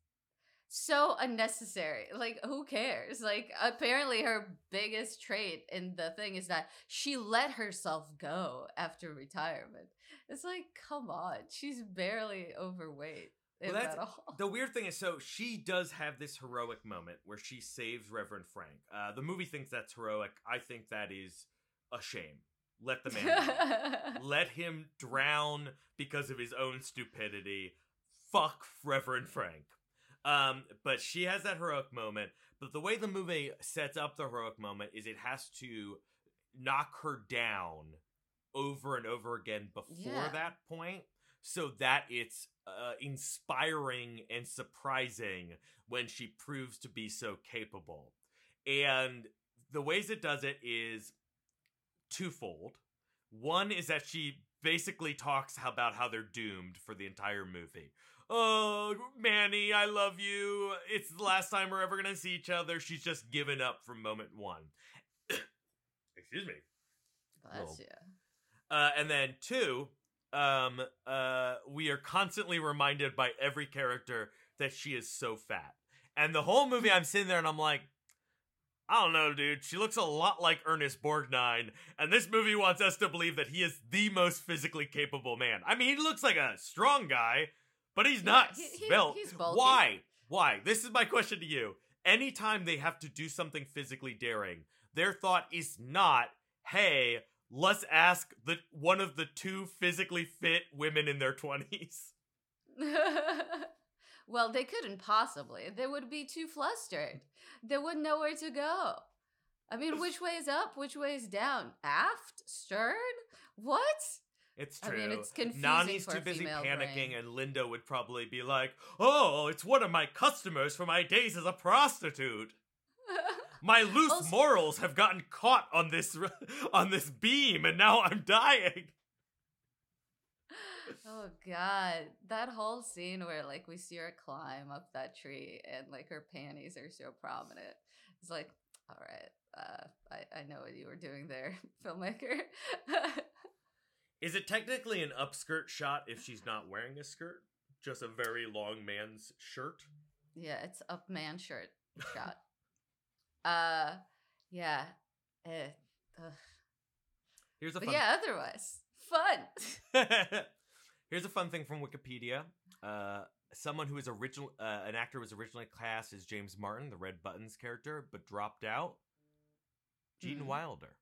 so unnecessary. Like, who cares? Like, apparently, her biggest trait in the thing is that she let herself go after retirement. It's like, come on, she's barely overweight. Well, that's- <laughs> The weird thing is, so she does have this heroic moment where she saves Reverend Frank. Uh, the movie thinks that's heroic. I think that is a shame. Let the man. <laughs> Let him drown because of his own stupidity. Fuck Reverend Frank. Um, but she has that heroic moment. But the way the movie sets up the heroic moment is it has to knock her down over and over again before Yeah. that point so that it's uh, inspiring and surprising when she proves to be so capable. And the ways it does it is twofold. One is that she basically talks about how they're doomed for the entire movie. Oh, Manny, I love you. It's the last time we're ever going to see each other. She's just given up from moment one. <coughs> Excuse me. Bless you. Uh, and then two, um, uh, we are constantly reminded by every character that she is so fat. And the whole movie, I'm sitting there and I'm like, I don't know, dude. She looks a lot like Ernest Borgnine, and this movie wants us to believe that he is the most physically capable man. I mean, he looks like a strong guy, but he's not he- he- built. he's bulky. Why? Why? This is my question to you. Anytime they have to do something physically daring, their thought is not, "Hey, let's ask the one of the two physically fit women in their 20s." <laughs> <laughs> well, they couldn't possibly. They would be too flustered. They wouldn't know where to go. I mean, which way is up? Which way is down? Aft? Stern? What? It's true. I mean, it's confusing Nonnie's for too a busy panicking, brain. and Linda would probably be like, "Oh, it's one of my customers for my days as a prostitute. <laughs> My loose Also- morals have gotten caught on this <laughs> on this beam, and now I'm dying." <laughs> oh god, that whole scene where like we see her climb up that tree and like her panties are so prominent. It's like, all right, uh, I I know what you were doing there, <laughs> filmmaker. Is it technically an upskirt shot if she's not wearing a skirt? Just a very long man's shirt? yeah, it's up man shirt shot. Uh, yeah, eh, ugh. Here's a but fun yeah, otherwise fun. <laughs> <laughs> Here's a fun thing from Wikipedia. Uh, someone who was original, uh, an actor was originally cast as James Martin, the Red Buttons character, but dropped out. Gene Mhm. Wilder.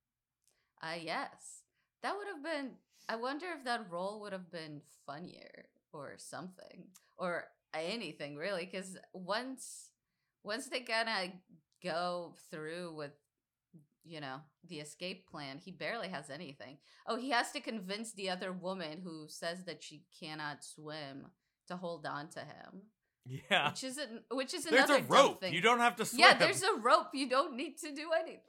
Uh, yes. That would have been. I wonder if that role would have been funnier or something or anything really. Because once, once they kind of go through with, you know, the escape plan, he barely has anything. Oh, he has to convince the other woman who says that she cannot swim to hold on to him, Yeah. which isn't. Which is There's another a rope. thing. You don't have to swim. Yeah, there's a rope. You don't need to do anything.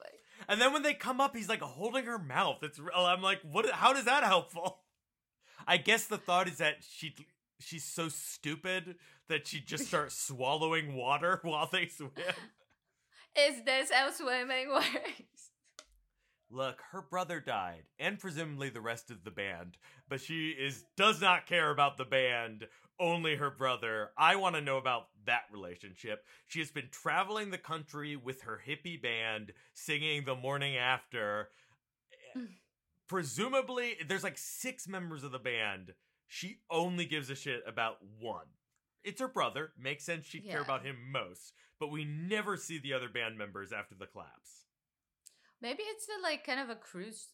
And then when they come up, he's like holding her mouth. It's. I'm like, what? How does that helpful? <laughs> I guess the thought is that she she's so stupid that she just <laughs> starts swallowing water <laughs> while they swim. Is this how swimming <laughs> works? Look, her brother died, and presumably the rest of the band, but she is does not care about the band, only her brother. I want to know about that relationship. She has been traveling the country with her hippie band, singing the morning after. Eh, mm. presumably, there's like six members of the band. She only gives a shit about one. It's her brother. Makes sense she'd care about him most, but we never see the other band members after the collapse. Maybe it's a, like kind of a cruise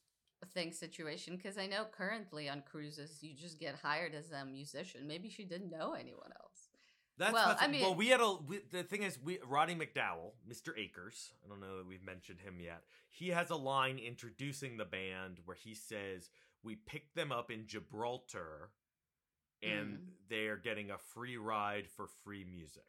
thing situation because I know currently on cruises you just get hired as a musician. Maybe she didn't know anyone else. That's, Well, that's I mean- well, we had a we, the thing is, we Roddy McDowall, Mr. Acres. I don't know that we've mentioned him yet. He has a line introducing the band where he says, "We picked them up in Gibraltar, and Mm. they are getting a free ride for free music."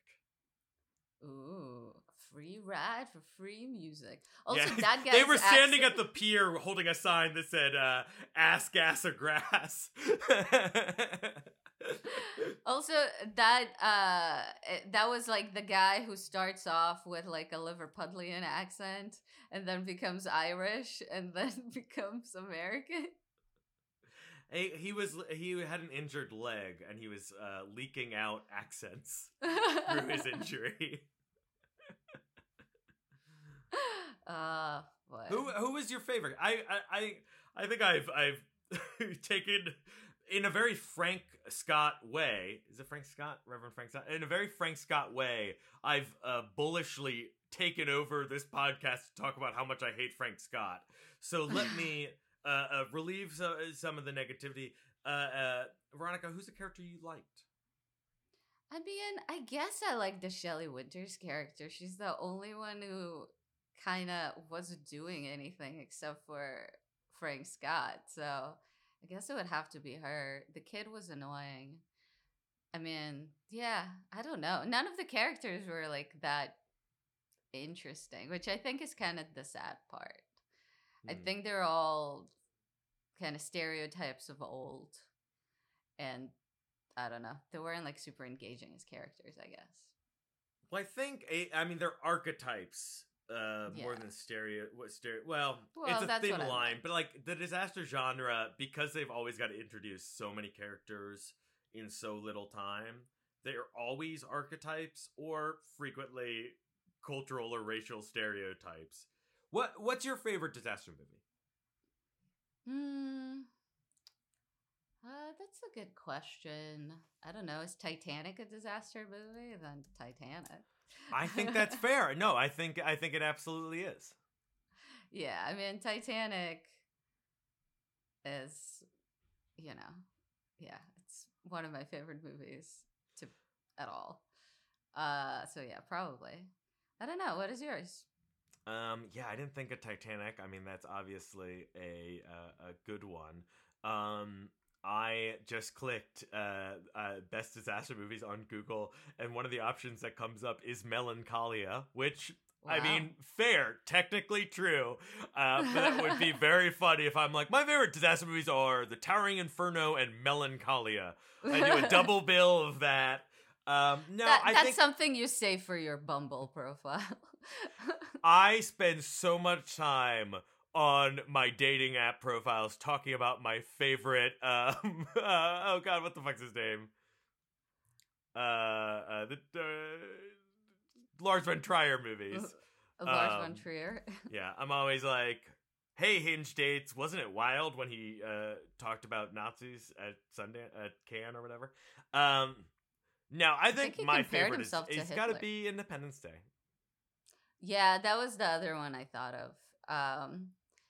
Ooh, free ride for free music. Also, Yeah, that guy. <laughs> they were standing accent- at the pier holding a sign that said uh, "Ass, gas, or grass." <laughs> Also, that uh, eh, that was like the guy who starts off with like a Liverpudlian accent and then becomes Irish and <laughs> then becomes American. he, he was he had an injured leg and he was uh, leaking out accents through his injury. <laughs> uh, what? Who who was your favorite? I I I, I think I've I've <laughs> taken in a very Frank Scott way. Is it Frank Scott, Reverend Frank Scott? In a very Frank Scott way, I've uh, bullishly taken over this podcast to talk about how much I hate Frank Scott. So let me <laughs> uh, uh, relieve so, some of the negativity. Uh, uh, Veronica, who's the character you liked? I mean, I guess I like the Shelley Winters character. She's the only one who kind of wasn't doing anything except for Frank Scott. So I guess it would have to be her. The kid was annoying. I mean, yeah, I don't know. None of the characters were like that interesting, which I think is kind of the sad part. I Hmm. think they're all kind of stereotypes of old. And I don't know. They weren't like super engaging as characters, I guess. Well, I think I mean they're archetypes uh, more than stereo. What stereo? Well, Well, it's a thin line, but like the disaster genre, because they've always got to introduce so many characters in so little time, they are always archetypes or frequently cultural or racial stereotypes. What what's your favorite disaster movie? Hmm. Uh, that's a good question. I don't know. Is Titanic a disaster movie? Then Titanic. I think that's <laughs> fair. No, I think I think it absolutely is. Yeah, I mean Titanic is, you know, yeah, it's one of my favorite movies to at all. Uh, so yeah, probably. I don't know. What is yours? Um, yeah, I didn't think of Titanic. I mean, that's obviously a uh, a good one. Um, I just clicked uh, uh, best disaster movies on Google, and one of the options that comes up is Melancholia, which Wow. I mean, fair, technically true. Uh, but that would be <laughs> very funny if I'm like, my favorite disaster movies are The Towering Inferno and Melancholia. I do a <laughs> double bill of that. Um, no, That- I that's think something you say for your Bumble profile. <laughs> I spend so much time on my dating app profiles talking about my favorite. Um, <laughs> uh, oh God, what the fuck's his name? Uh, uh the uh, Lars von Trier movies. <laughs> Lars von Um, Trier. <laughs> yeah, I'm always like, "Hey, hinge dates, wasn't it wild when he uh talked about Nazis at Sundance at Cannes or whatever?" Um, no, I think, think my favorite is it's got to be Independence Day. Yeah, that was the other one I thought of. Um,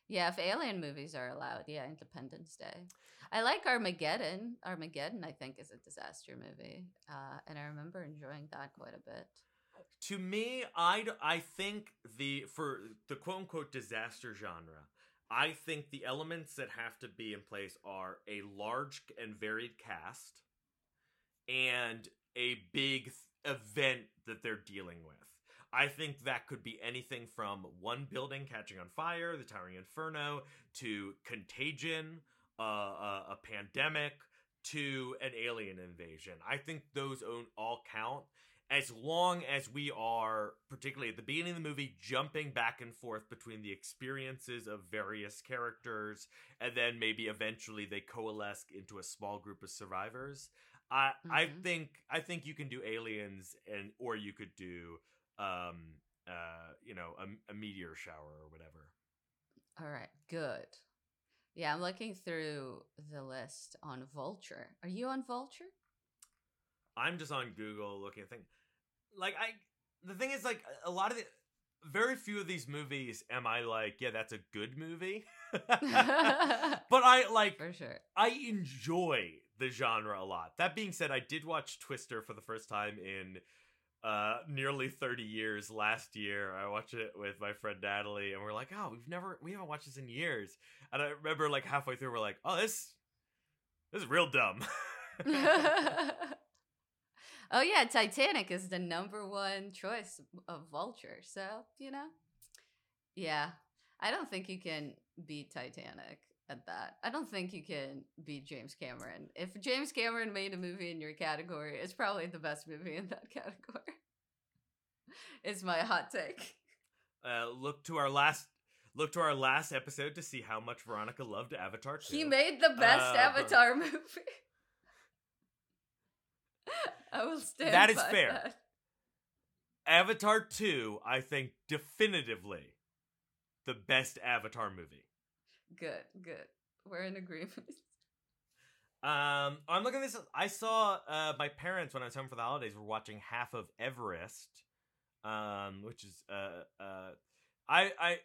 yeah, if alien movies are allowed, yeah, Independence Day. I like Armageddon. Armageddon, I think, is a disaster movie, uh, and I remember enjoying that quite a bit. to me i i think the for the quote unquote disaster genre i think the elements that have to be in place are a large and varied cast and a big event that they're dealing with i think that could be anything from one building catching on fire the towering inferno to contagion uh, a, a pandemic to an alien invasion i think those own, all count as long as we are, particularly at the beginning of the movie, jumping back and forth between the experiences of various characters, and then maybe eventually they coalesce into a small group of survivors. I I Mhm. think I think you can do aliens, and or you could do, um, uh, you know, a, a meteor shower or whatever. All right, good. Yeah, I'm looking through the list on Vulture. Are you on Vulture? I'm just on Google looking at things. Like I, the thing is, like a lot of the, very few of these movies am I like, yeah, that's a good movie. <laughs> <laughs> but I like, For sure. I enjoy the genre a lot. That being said, I did watch Twister for the first time in uh nearly 30 years last year. I watched it with my friend Natalie and we're like, "Oh, we've never we haven't watched this in years." And I remember like halfway through we're like, "Oh, this this is real dumb." <laughs> oh yeah, Titanic is the number one choice of Vulture. So you know, yeah, I don't think you can beat Titanic at that. I don't think you can beat James Cameron. If James Cameron made a movie in your category, it's probably the best movie in that <laughs> category. it's my hot take. uh, look to our last look to our last episode to see how much Veronica loved Avatar 2. He made the best Uh, Avatar <laughs> movie. I will stand. That is fair. that. Avatar 2, I think definitively the best Avatar movie. Good, good. We're in agreement. Um, I'm looking at this. I saw uh, my parents when I was home for the holidays were watching half of Everest, um, which is uh, uh, I I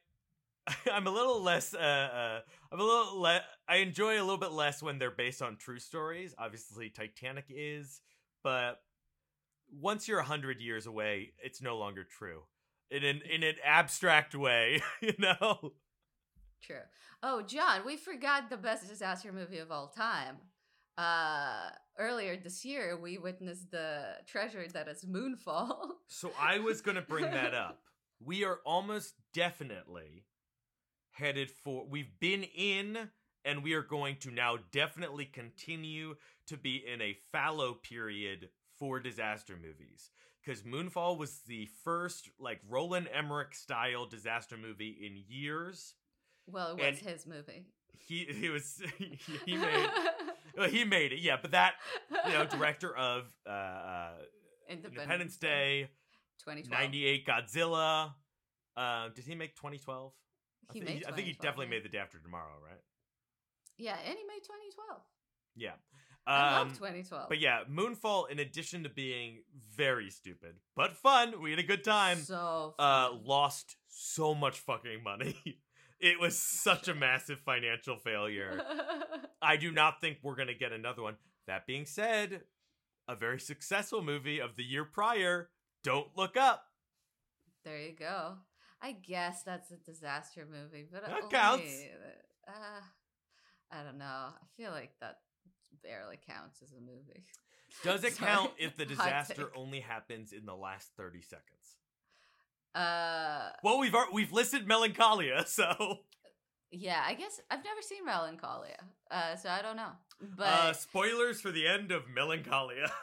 <laughs> I'm a little less uh, uh I'm a little le- I enjoy a little bit less when they're based on true stories. Obviously, Titanic is, but once you're a hundred years away, it's no longer true. In an in an abstract way, <laughs> you know. True. Oh, John, we forgot the best disaster movie of all time. Uh, earlier this year, we witnessed the treasure that is Moonfall. So I was going to bring that <laughs> up. We are almost definitely headed for. We've been in, and we are going to now definitely continue to be in a fallow period for disaster movies. Because Moonfall was the first, like, Roland Emmerich style disaster movie in years. Well, it was And- his movie. He he was <laughs> he, made well, he made it yeah, but that you know director of uh, uh Independence, Independence Day, 2012. 98 Godzilla. Uh, did he make 2012? I, He thi- made I think he definitely yeah. made the day after tomorrow, right? Yeah, and he made 2012. Yeah. I Um, love 2012. but yeah, Moonfall, in addition to being very stupid but fun, we had a good time. so uh, lost so much fucking money. <laughs> it was such a massive financial failure. <laughs> I do not think we're gonna get another one. That being said, a very successful movie of the year prior, Don't Look Up. there you go. I guess that's a disaster movie, but That only- counts. Uh, I don't know. I feel like that barely counts as a movie. Does it <laughs> Sorry. count if the <laughs> disaster only happens in the last 30 seconds? Uh, Well, we've we've listed Melancholia, <laughs> so yeah. I guess I've never seen Melancholia, uh, so I don't know. But uh, spoilers for the end of Melancholia. <laughs>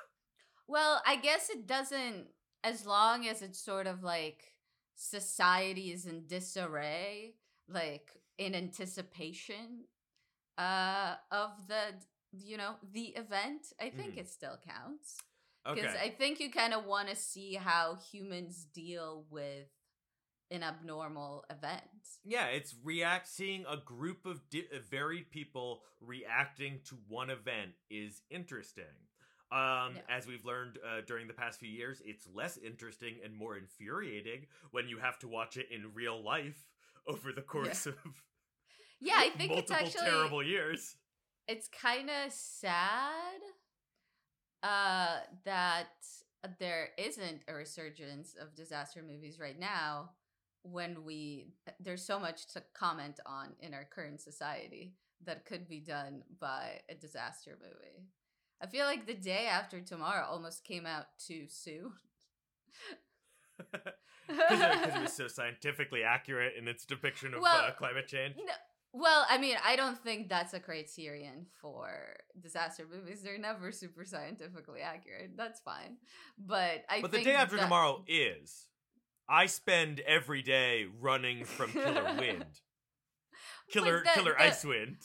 Well, I guess it doesn't as long as it's sort of like society is in disarray, like in anticipation uh of the you know, the event, I think Mhm. it still counts. Because okay. I think you kind of want to see how humans deal with an abnormal event. Yeah, it's react seeing a group of di- uh, varied people reacting to one event is interesting. Um, Yeah. As we've learned uh, during the past few years, it's less interesting and more infuriating when you have to watch it in real life <laughs> over the course of Yeah, I <laughs> think it's multiple actually terrible years. it's kind of sad uh that there isn't a resurgence of disaster movies right now when we there's so much to comment on in our current society that could be done by a disaster movie. I feel like the day after tomorrow almost came out too soon. <laughs> Because it, was so scientifically accurate in its depiction of Well, uh, climate change. No, well, I mean, I don't think that's a criterion for disaster movies. They're never super scientifically accurate. That's fine. But I But the day after that- tomorrow is. I spend every day running from killer wind. <laughs> Killer the- killer the- ice wind.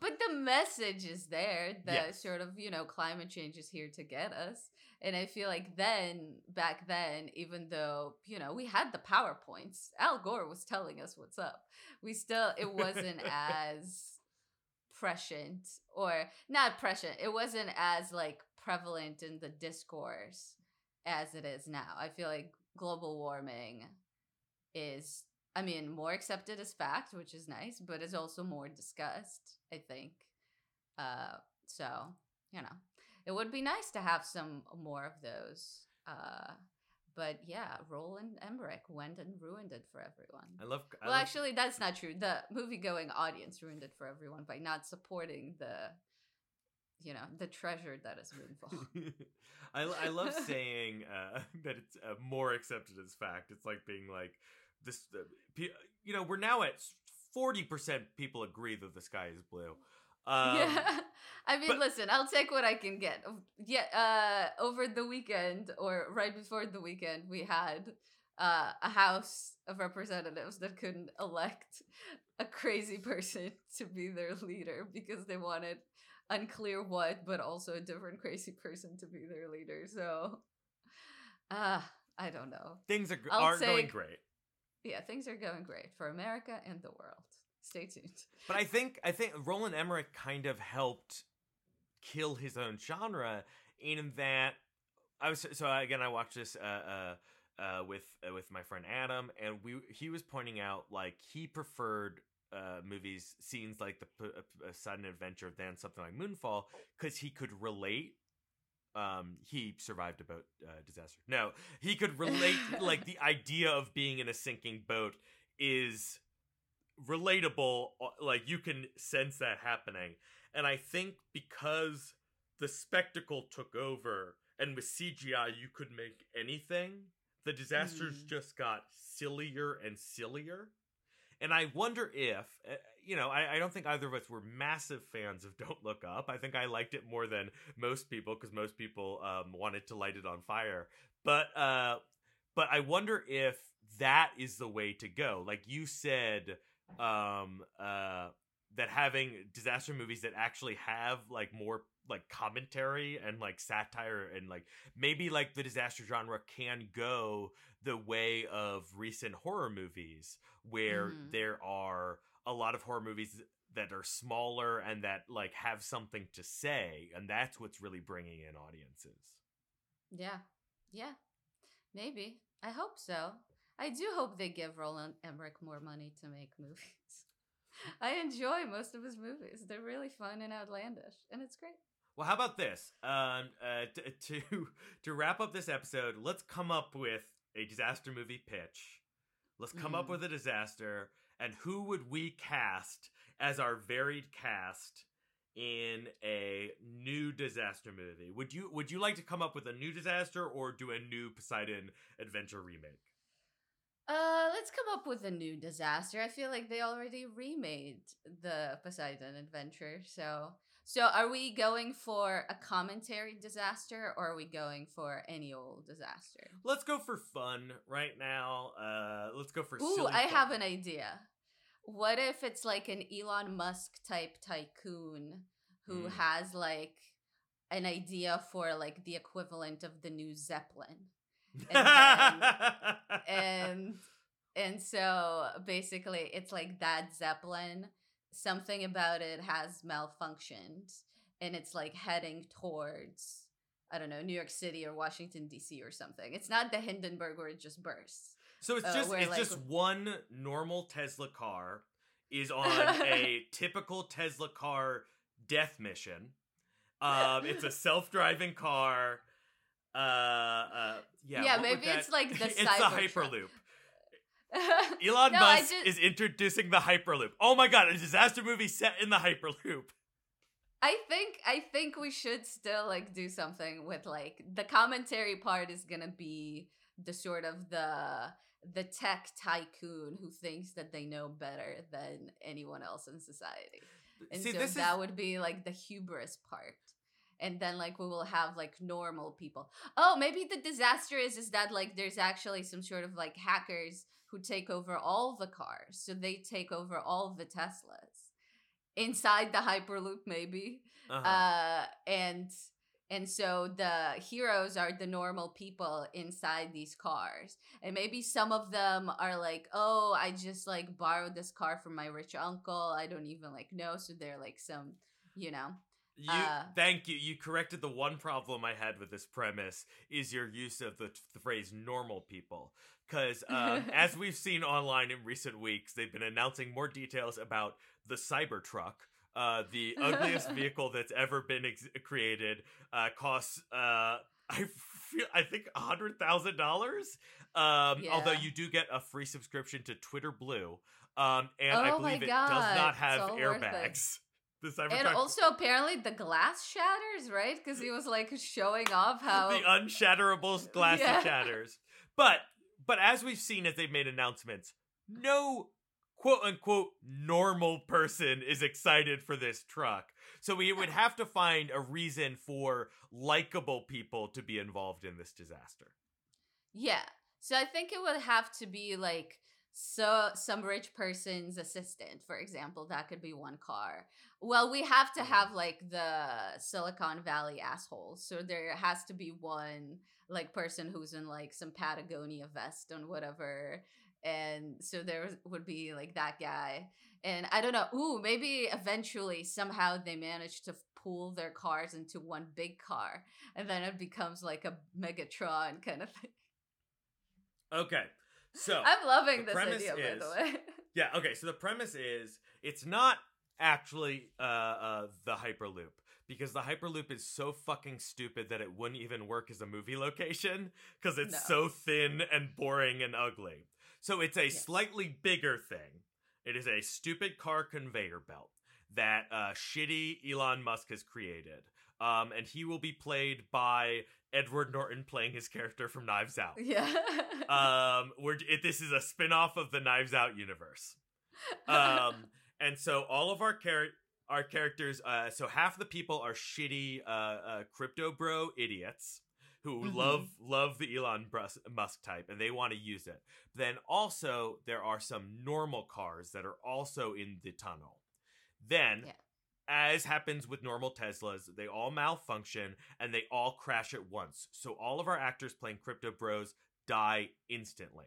But the message is there that Yes. sort of, you know, climate change is here to get us. And I feel like then, back then, even though, you know, we had the PowerPoints, Al Gore was telling us what's up. We still, it wasn't <laughs> as prescient or not prescient. It wasn't as like prevalent in the discourse as it is now. I feel like global warming is I mean, more accepted as fact, which is nice, but it's also more discussed, I think. Uh, so, you know, it would be nice to have some more of those. Uh, but yeah, Roland Emmerich went and ruined it for everyone. I love. I well, love- actually, that's not true. The movie-going audience ruined it for everyone by not supporting the, you know, the treasure that is Moonfall. <laughs> I, I love saying uh, <laughs> that it's uh, more accepted as fact. It's like being like this. Uh, you know, we're now at forty percent people agree that the sky is blue. Um, yeah. <laughs> I mean, but- listen, I'll take what I can get. Yeah, uh, over the weekend or right before the weekend, we had uh, a House of Representatives that couldn't elect a crazy <laughs> person to be their leader because they wanted unclear what, but also a different crazy person to be their leader. So, uh, I don't know. Things are I'll aren't going great. Yeah, things are going great for America and the world. Stay tuned. But I think I think Roland Emmerich kind of helped kill his own genre in that I was so again I watched this uh, uh, uh, with uh, with my friend Adam and we he was pointing out like he preferred uh, movies scenes like the p- uh, sudden adventure than something like Moonfall because he could relate. Um, he survived a boat uh, disaster. No, he could relate like <laughs> the idea of being in a sinking boat is relatable uh, like you can sense that happening. And i think because the spectacle took over and with cgi you could make anything the disasters Mhm. just got sillier and sillier. And i wonder if uh, you know I, I don't think either of us were massive fans of don't look up. I think i liked it more than most people because most people um, wanted to light it on fire. But uh but i wonder if that is the way to go. Like you said um uh that having disaster movies that actually have like more like commentary and like satire and like maybe like the disaster genre can go the way of recent horror movies where Mhm. there are a lot of horror movies that are smaller and that like have something to say and that's what's really bringing in audiences Yeah. Yeah. Maybe. I hope so. I do hope they give Roland Emmerich more money to make movies. <laughs> I enjoy most of his movies. They're really fun and outlandish, and it's great. well how about this um uh t- <laughs> to to wrap up this episode let's come up with a disaster movie pitch let's come up Mhm. with a disaster and who would we cast as our varied cast in a new disaster movie would you would you like to come up with a new disaster or do a new poseidon adventure remake Uh, let's come up with a new disaster. I feel like they already remade the Poseidon Adventure. So, so are we going for a commentary disaster, or are we going for any old disaster? let's go for fun right now uh let's go for Ooh, I fun. have an idea. What if it's like an Elon Musk type tycoon who Mm. has like an idea for like the equivalent of the new Zeppelin? And <laughs> and and so basically it's like that zeppelin something about it has malfunctioned and it's like heading towards i don't know new york city or washington dc or something it's not the hindenburg where it just bursts So it's Uh, just where, it's like- just one normal Tesla car is on a <laughs> typical Tesla car death mission. Um, it's a self-driving car. Uh, uh, yeah. Yeah, maybe that- it's like <laughs> the it's the Hyperloop. <laughs> Elon No, Musk is introducing the Hyperloop. Oh my god, a disaster movie set in the Hyperloop. I think I think we should still like do something with like the commentary part is gonna be the sort of the the tech tycoon who thinks that they know better than anyone else in society. And See, so that is would be like the hubris part. And then like we will have like normal people. Oh, maybe the disaster is is that like there's actually some sort of like hackers who take over all the cars. So they take over all the Teslas. Inside the Hyperloop maybe. uh-huh. Uh and and so the heroes are the normal people inside these cars. And maybe some of them are like, "Oh, I just like borrowed this car from my rich uncle. I don't even like know." So they're like some, you know. You Uh, thank you. You corrected the one problem I had with this premise is your use of the, the phrase "normal people." Because <laughs> um, as we've seen online in recent weeks, they've been announcing more details about the Cybertruck, uh, the ugliest <laughs> vehicle that's ever been ex- created. Uh, costs uh, I feel I think a hundred thousand dollars. Um, although you do get a free subscription to Twitter Blue, um, and I Oh my believe it does not have airbags. The Cybertruck And also apparently the glass shatters, right? Because he was like showing off <laughs> how the unshatterable glass Yeah. shatters. But but as we've seen as they've made announcements, no quote unquote normal person is excited for this truck. So we would have to find a reason for likable people to be involved in this disaster. Yeah. So I think it would have to be like so some rich person's assistant, for example. That could be one car. Well, we have to Mhm. have like the Silicon Valley assholes. So there has to be one like person who's in like some Patagonia vest and whatever. And so there would be like that guy. And I don't know. Ooh, maybe eventually somehow they manage to pool their cars into one big car. And then it becomes like a Megatron kind of thing. Okay. So <laughs> I'm loving the this premise idea, by is- the way. <laughs> Yeah, okay, so the premise is it's not actually uh, uh, the Hyperloop because the Hyperloop is so fucking stupid that it wouldn't even work as a movie location because it's No. so thin and boring and ugly. So it's a Yes. slightly bigger thing. It is a stupid car conveyor belt that uh, shitty Elon Musk has created. Um, and he will be played by Edward Norton playing his character from Knives Out. <laughs> yeah. Um, we're it, this is a spin-off of the Knives Out universe. Um, <laughs> and so all of our char- our characters, uh, so half the people are shitty uh, uh, crypto bro idiots who Mhm. love love the Elon Musk type and they want to use it. Then also there are some normal cars that are also in the tunnel. Then Yeah. As happens with normal Teslas, they all malfunction and they all crash at once. So all of our actors playing Crypto Bros die instantly.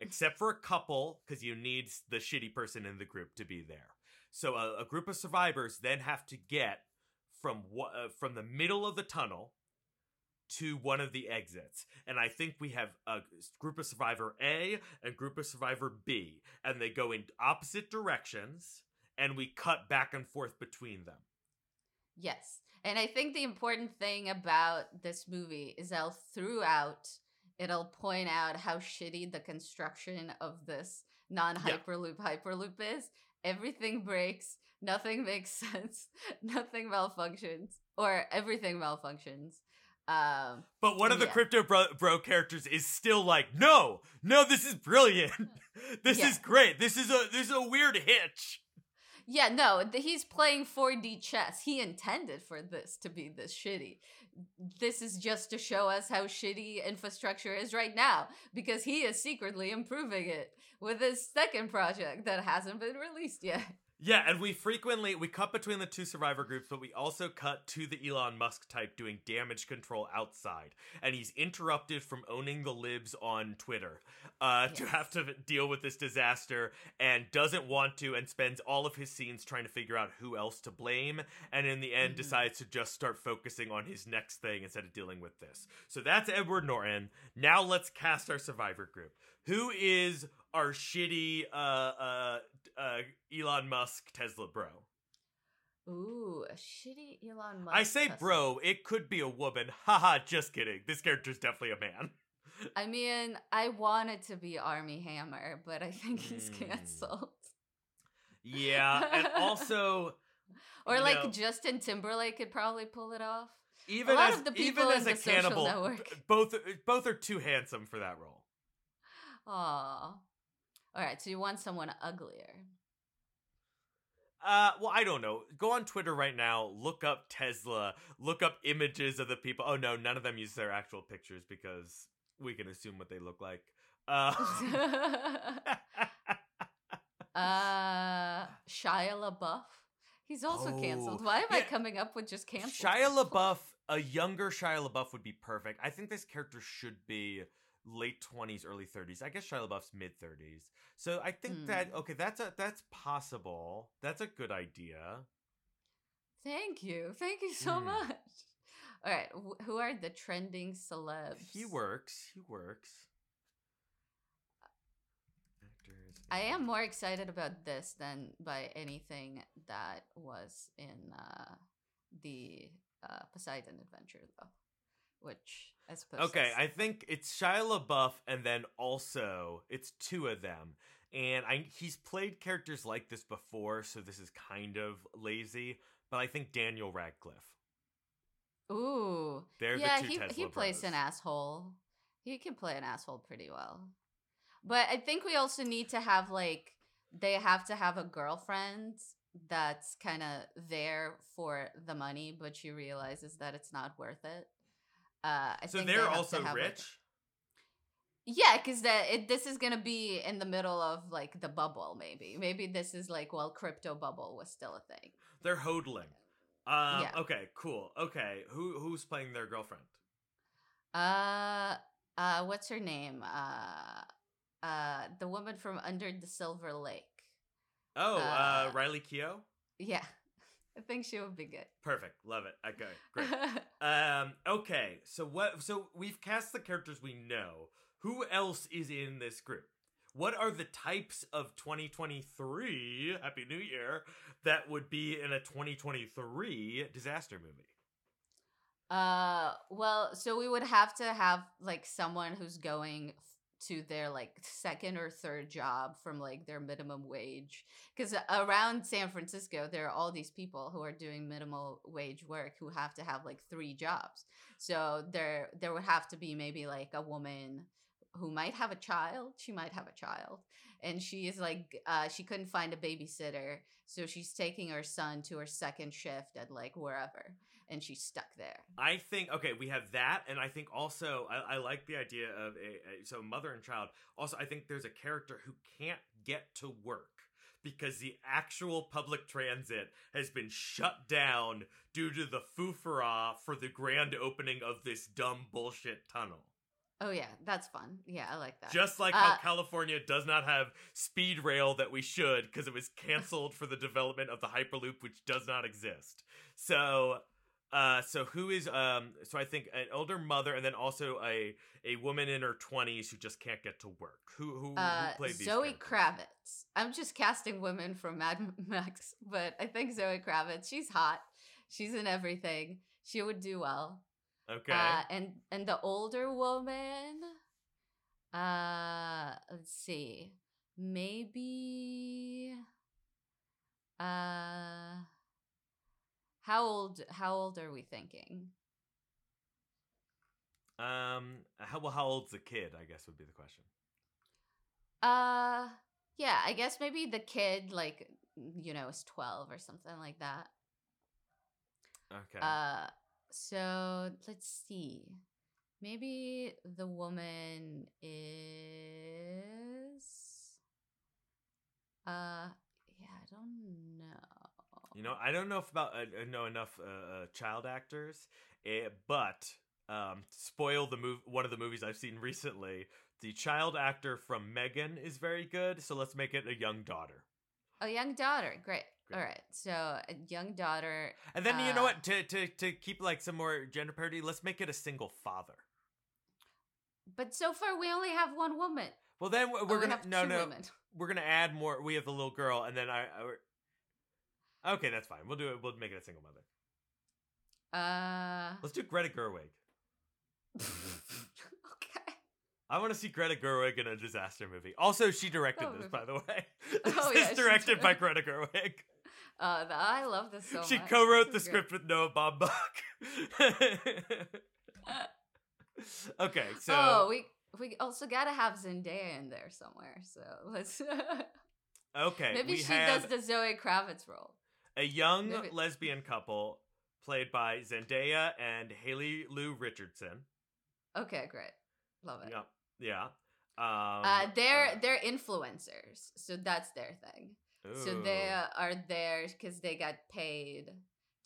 Except for a couple, because you need the shitty person in the group to be there. So a, a group of survivors then have to get from uh, from the middle of the tunnel to one of the exits. And I think we have a group of survivor A and group of survivor B, and they go in opposite directions, and we cut back and forth between them. Yes. And I think the important thing about this movie is that throughout it'll point out how shitty the construction of this non-hyperloop hyperloop is. Everything breaks, nothing <laughs> makes sense, nothing malfunctions, or everything malfunctions. Um, But one of the Yeah. crypto bro, bro characters is still like, no, no, this is brilliant. <laughs> this Yeah. is great. This is a this is a weird hitch. Yeah, no, he's playing 4D chess. He intended for this to be this shitty. This is just to show us how shitty infrastructure is right now because he is secretly improving it with his second project that hasn't been released yet. Yeah, and we frequently we cut between the two survivor groups, but we also cut to the Elon Musk type doing damage control outside, and he's interrupted from owning the libs on Twitter uh, to have to deal with this disaster, and doesn't want to, and spends all of his scenes trying to figure out who else to blame, and in the end Mhm. decides to just start focusing on his next thing instead of dealing with this. So that's Edward Norton. Now let's cast our survivor group. Who is our shitty uh, uh, uh, Elon Musk Tesla bro? Ooh, a shitty Elon Musk. I say Tesla. bro, it could be a woman. <laughs> Haha, just kidding. This character's definitely a man. <laughs> I mean, I wanted to be Armie Hammer, but I think he's Mm. canceled. Yeah, and also <laughs> Or like know, Justin Timberlake could probably pull it off. even lot as of the even people as a cannibal, both both are too handsome for that role. Aw. All right, so you want someone uglier. Uh, well, I don't know. Go on Twitter right now. Look up Tesla. Look up images of the people. Oh no, none of them use their actual pictures because we can assume what they look like. Uh, <laughs> uh, Shia LaBeouf. He's also canceled. Oh, Why am I coming up with just canceled? Shia? LaBeouf, a younger Shia LaBeouf would be perfect. I think this character should be late twenties, early thirties. I guess Shia LaBeouf's mid thirties. So I think Hmm. that okay, that's a that's possible. That's a good idea. Thank you. Thank you so Hmm. much. All right, wh- who are the trending celebs? He works. He works. Actors. I am more excited about this than by anything that was in uh, the uh, Poseidon Adventure, though. Which I suppose. Okay, is- I think it's Shia LaBeouf, and then also it's two of them. And I he's played characters like this before, so this is kind of lazy. But I think Daniel Radcliffe. Ooh. They're yeah, the two he Tesla he plays an asshole. He can play an asshole pretty well. But I think we also need to have like they have to have a girlfriend that's kind of there for the money, but she realizes that it's not worth it. Uh, I So think they they're to also have, like, rich. Yeah, because that it, this is gonna be in the middle of like the bubble. Maybe, maybe this is like while crypto bubble was still a thing. They're hodling. Um, Yeah. Okay, cool. Okay, who who's playing their girlfriend? Uh, uh, what's her name? Uh, uh, the woman from Under the Silver Lake. Oh, uh, Uh, Riley Keough. Yeah, I think she would be good. Perfect. Love it. Okay, <laughs> great. um, okay. So what? So we've cast the characters we know. Who else is in this group? What are the types of 2023 Happy New Year that would be in a 2023 disaster movie? Uh, well, so we would have to have like someone who's going to their like second or third job from like their minimum wage because around San Francisco there are all these people who are doing minimal wage work who have to have like three jobs. So there there would have to be maybe like a woman who might have a child. She might have a child. And she is like uh she couldn't find a babysitter, so she's taking her son to her second shift at like wherever and she's stuck there. I think okay, we have that, and I think also I, I like the idea of a, a so mother and child. Also, I think there's a character who can't get to work because the actual public transit has been shut down due to the foofara for the grand opening of this dumb bullshit tunnel. Oh yeah, that's fun. Yeah, I like that. Just like how Uh, California does not have speed rail that we should because it was canceled for the development of the Hyperloop, which does not exist. So, uh, so who is um? So I think an older mother, and then also a a woman in her twenties who just can't get to work. Who who, uh, who played these? Zoe characters? Kravitz. I'm just casting women from Mad Max, but I think Zoe Kravitz. She's hot. She's in everything. She would do well. Okay. Uh, and and the older woman, uh, let's see, maybe, uh, how old? How old are we thinking? um. How well? How old's the kid? I guess would be the question. Uh, yeah, I guess maybe the kid, like, you know, is twelve or something like that. Okay. Uh, so let's see. Maybe the woman is. Uh, yeah, I don't know. You know, I don't know if about uh, uh, know enough uh, uh, child actors, eh, but um, spoil the move one of the movies I've seen recently. The child actor from Megan is very good, so let's make it a young daughter. A young daughter, great. All right, so a young daughter. And then you know Uh, what? To to to keep like some more gender parity, let's make it a single father. But so far, we only have one woman. Well, then we're Oh, we're we gonna have no two no women. <laughs> we're gonna add more. We have the little girl, and then I. I okay, that's fine. We'll do it. We'll make it a single mother. Uh. Let's do Greta Gerwig. <laughs> okay. I want to see Greta Gerwig in a disaster movie. Also, she directed Oh, this, by the way. <laughs> Oh, this yeah, is directed by. Greta Gerwig. Uh, I love this so she much. co-wrote the is script with Noah Baumbach. <laughs> okay, so oh, we we also gotta have Zendaya in there somewhere. So let's. <laughs> okay, Maybe she does the Zoe Kravitz role. a young maybe- lesbian couple played by Zendaya and Haley Lu Richardson. Okay, great. Love it. Yep. Yeah. Um, Uh, they're uh, they're influencers, so that's their thing. So they are there because they got paid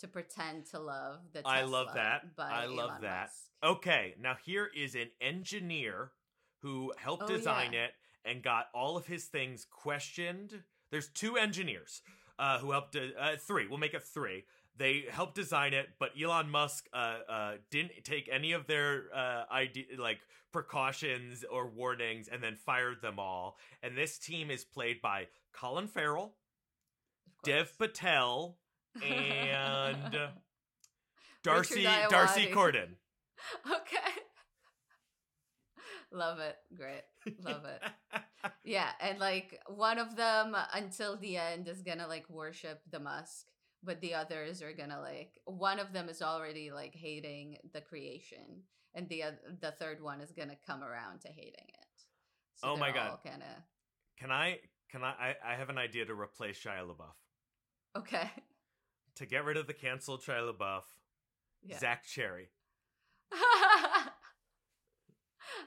to pretend to love the. Tesla I love that. I love Elon that. Musk. Okay, now here is an engineer who helped Oh, design yeah. it and got all of his things questioned. There's two engineers uh, who helped. De- uh, three. We'll make it three. They helped design it, but Elon Musk uh, uh, didn't take any of their uh, idea, like precautions or warnings, and then fired them all. And this team is played by Colin Farrell, Dev. Patel, <laughs> and D'Arcy D'Arcy Carden. <laughs> okay. Love it. Great. Love it. <laughs> Yeah, and like one of them until the end is gonna like worship the Musk, but the others are gonna like one of them is already like hating the creation, and the the third one is gonna come around to hating it. Oh my God. Can I? Can I, I? I have an idea to replace Shia LaBeouf. okay. To get rid of the canceled Shia LaBeouf, Yeah. Zach Cherry. <laughs>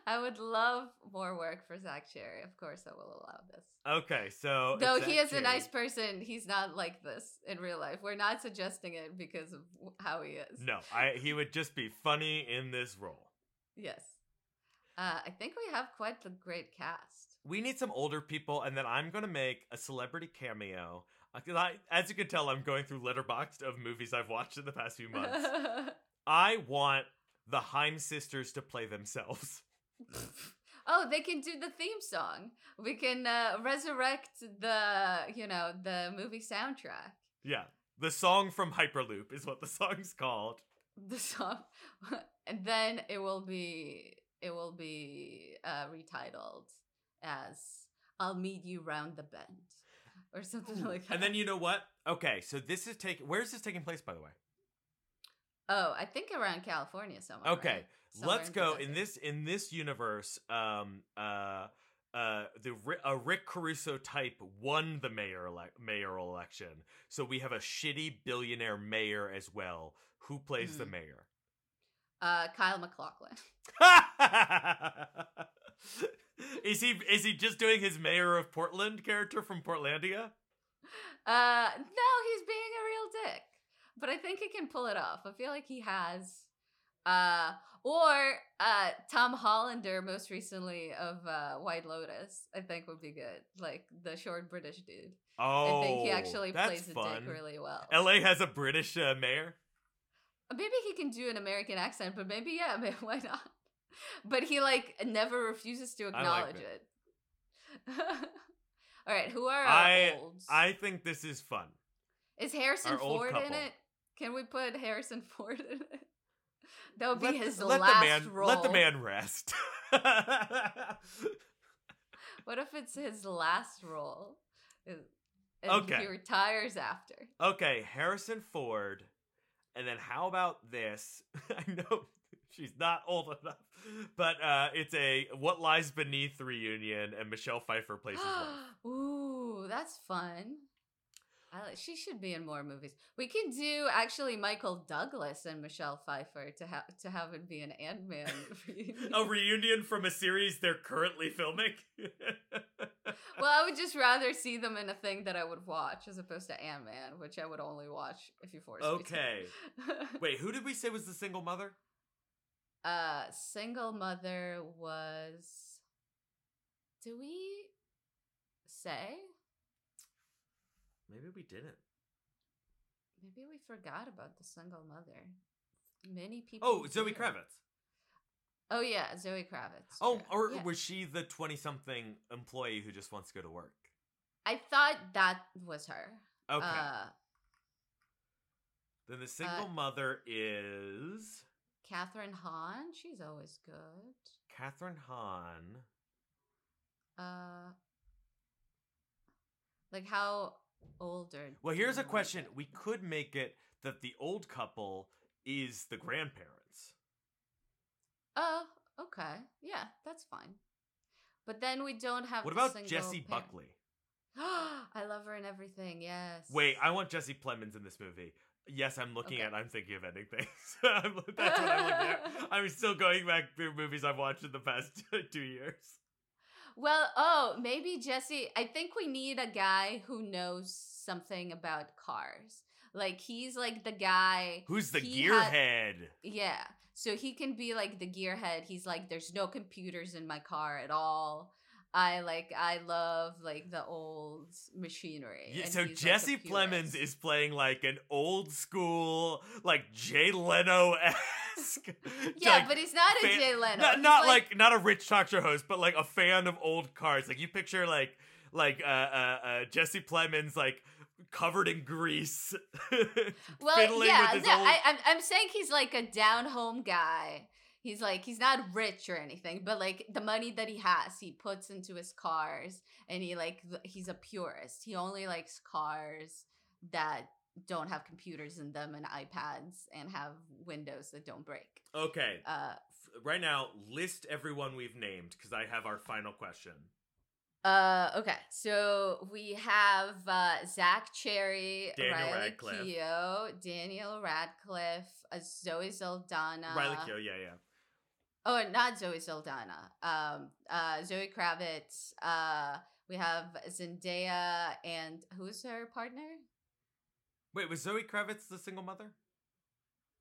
I would love more work for Zach Cherry. Of course, I will allow this. Okay, so Though he is a nice person, he's not like this in real life. We're not suggesting it because of how he is. No, I. He would just be funny in this role. Yes. Uh, I think we have quite the great cast. We need some older people, and then I'm gonna make a celebrity cameo. I, as you can tell, I'm going through Letterboxd of movies I've watched in the past few months. <laughs> I want the Haim sisters to play themselves. <laughs> oh, they can do the theme song. We can uh, resurrect the, you know, the movie soundtrack. Yeah, the song from Hyperloop is what the <laughs> song's called. The song, and then it will be it will be uh, retitled as "I'll meet you round the bend" or something like that. And then you know what? Okay, so this is taking. Where's this taking place, by the way? oh, I think around California somewhere. Okay, right? Somewhere let's in go in this in this universe. Um, uh, uh, the a Rick Caruso type won the mayor ele- mayoral election, so we have a shitty billionaire mayor as well. Who plays the Mhm. mayor? Uh, Kyle MacLachlan. <laughs> <laughs> is he is he just doing his mayor of Portland character from Portlandia? Uh, no, he's being a real dick, but I think he can pull it off. I feel like he has. Uh, or uh, Tom Hollander, most recently of uh, White Lotus, I think would be good. Like the short British dude. Oh, I think he actually plays the fun. dick really well. LA has a British uh, mayor. Maybe he can do an American accent, but maybe yeah, <laughs> maybe, why not? <laughs> But he like never refuses to I like acknowledge it. it. <laughs> All right, who are our I olds? I think this is fun. Is Harrison our Ford in it? Can we put Harrison <laughs> Ford in it? That would be Let, his let last the man role. let the man rest. What if it's his last role? Uh, and and Okay. he retires after. okay, Harrison Ford, and then how about this? I know she's not old enough, but uh, it's a What Lies Beneath reunion, and Michelle Pfeiffer plays his wife. <gasps> Ooh, that's fun. I she should be in more movies. We can do actually Michael Douglas and Michelle Pfeiffer to have to have it be an Ant Man. <laughs> A reunion from a series they're currently filming. <laughs> well, I would just rather see them in a thing that I would watch as opposed to Ant Man, which I would only watch if you forced okay. me to. <laughs> Wait, who did we say was the single mother? Uh, single mother was. Do we say? Maybe we didn't. Maybe we forgot about the single mother. Many people. Oh, Zoe do. Kravitz. Oh yeah, Zoe Kravitz. Oh, or Yeah. was she the 20 something employee who just wants to go to work? I thought that was her. Okay. Uh, then the single mother is Kathryn Hahn. She's always good. Kathryn Hahn. Uh, like how older? Well, here's a question. We could make it that the old couple is the grandparents. Oh, okay. Yeah, that's fine. But then we don't have. What about Jessie parent. Buckley? <gasps> I love her and everything. Yes. Wait, I want Jesse Plemons in this movie. Yes, I'm looking Okay. at. I'm thinking of ending things. <laughs> I'm- That's what I'm looking at. <laughs> I'm still going back through movies I've watched in the past <laughs> two years. Well, oh, maybe Jesse. I think we need a guy who knows something about cars. Like he's like the guy. Who's the gearhead? Yeah. So he can be like the gearhead. He's like, there's no computers in my car at all. I like, I love like the old machinery. Yeah, so he's, like, Jesse Plemons is playing like an old school, like Jay Leno esque. <laughs> Yeah, but he's not a Jay Leno. Not, not like, not a rich talk show host, but like a fan of old cars. Like you picture like like uh, uh, uh Jesse Plemons like covered in grease. <laughs> well, yeah. with his yeah, old- I, I'm, I'm saying he's like a down home guy. He's like he's not rich or anything, but like the money that he has, he puts into his cars, and he like he's a purist. He only likes cars that don't have computers in them and iPads and have windows that don't break. okay, Uh, right now list everyone we've named because I have our final question. uh, okay. So we have uh, Zach Cherry, Daniel Riley Radcliffe. Keough, Daniel Radcliffe, uh, Zoe Saldana, Riley Keough, yeah, yeah. Oh, not Zoe Saldana. Um, uh, Zoe Kravitz. Uh, we have Zendaya and who's her partner? Wait, was Zoe Kravitz the single mother?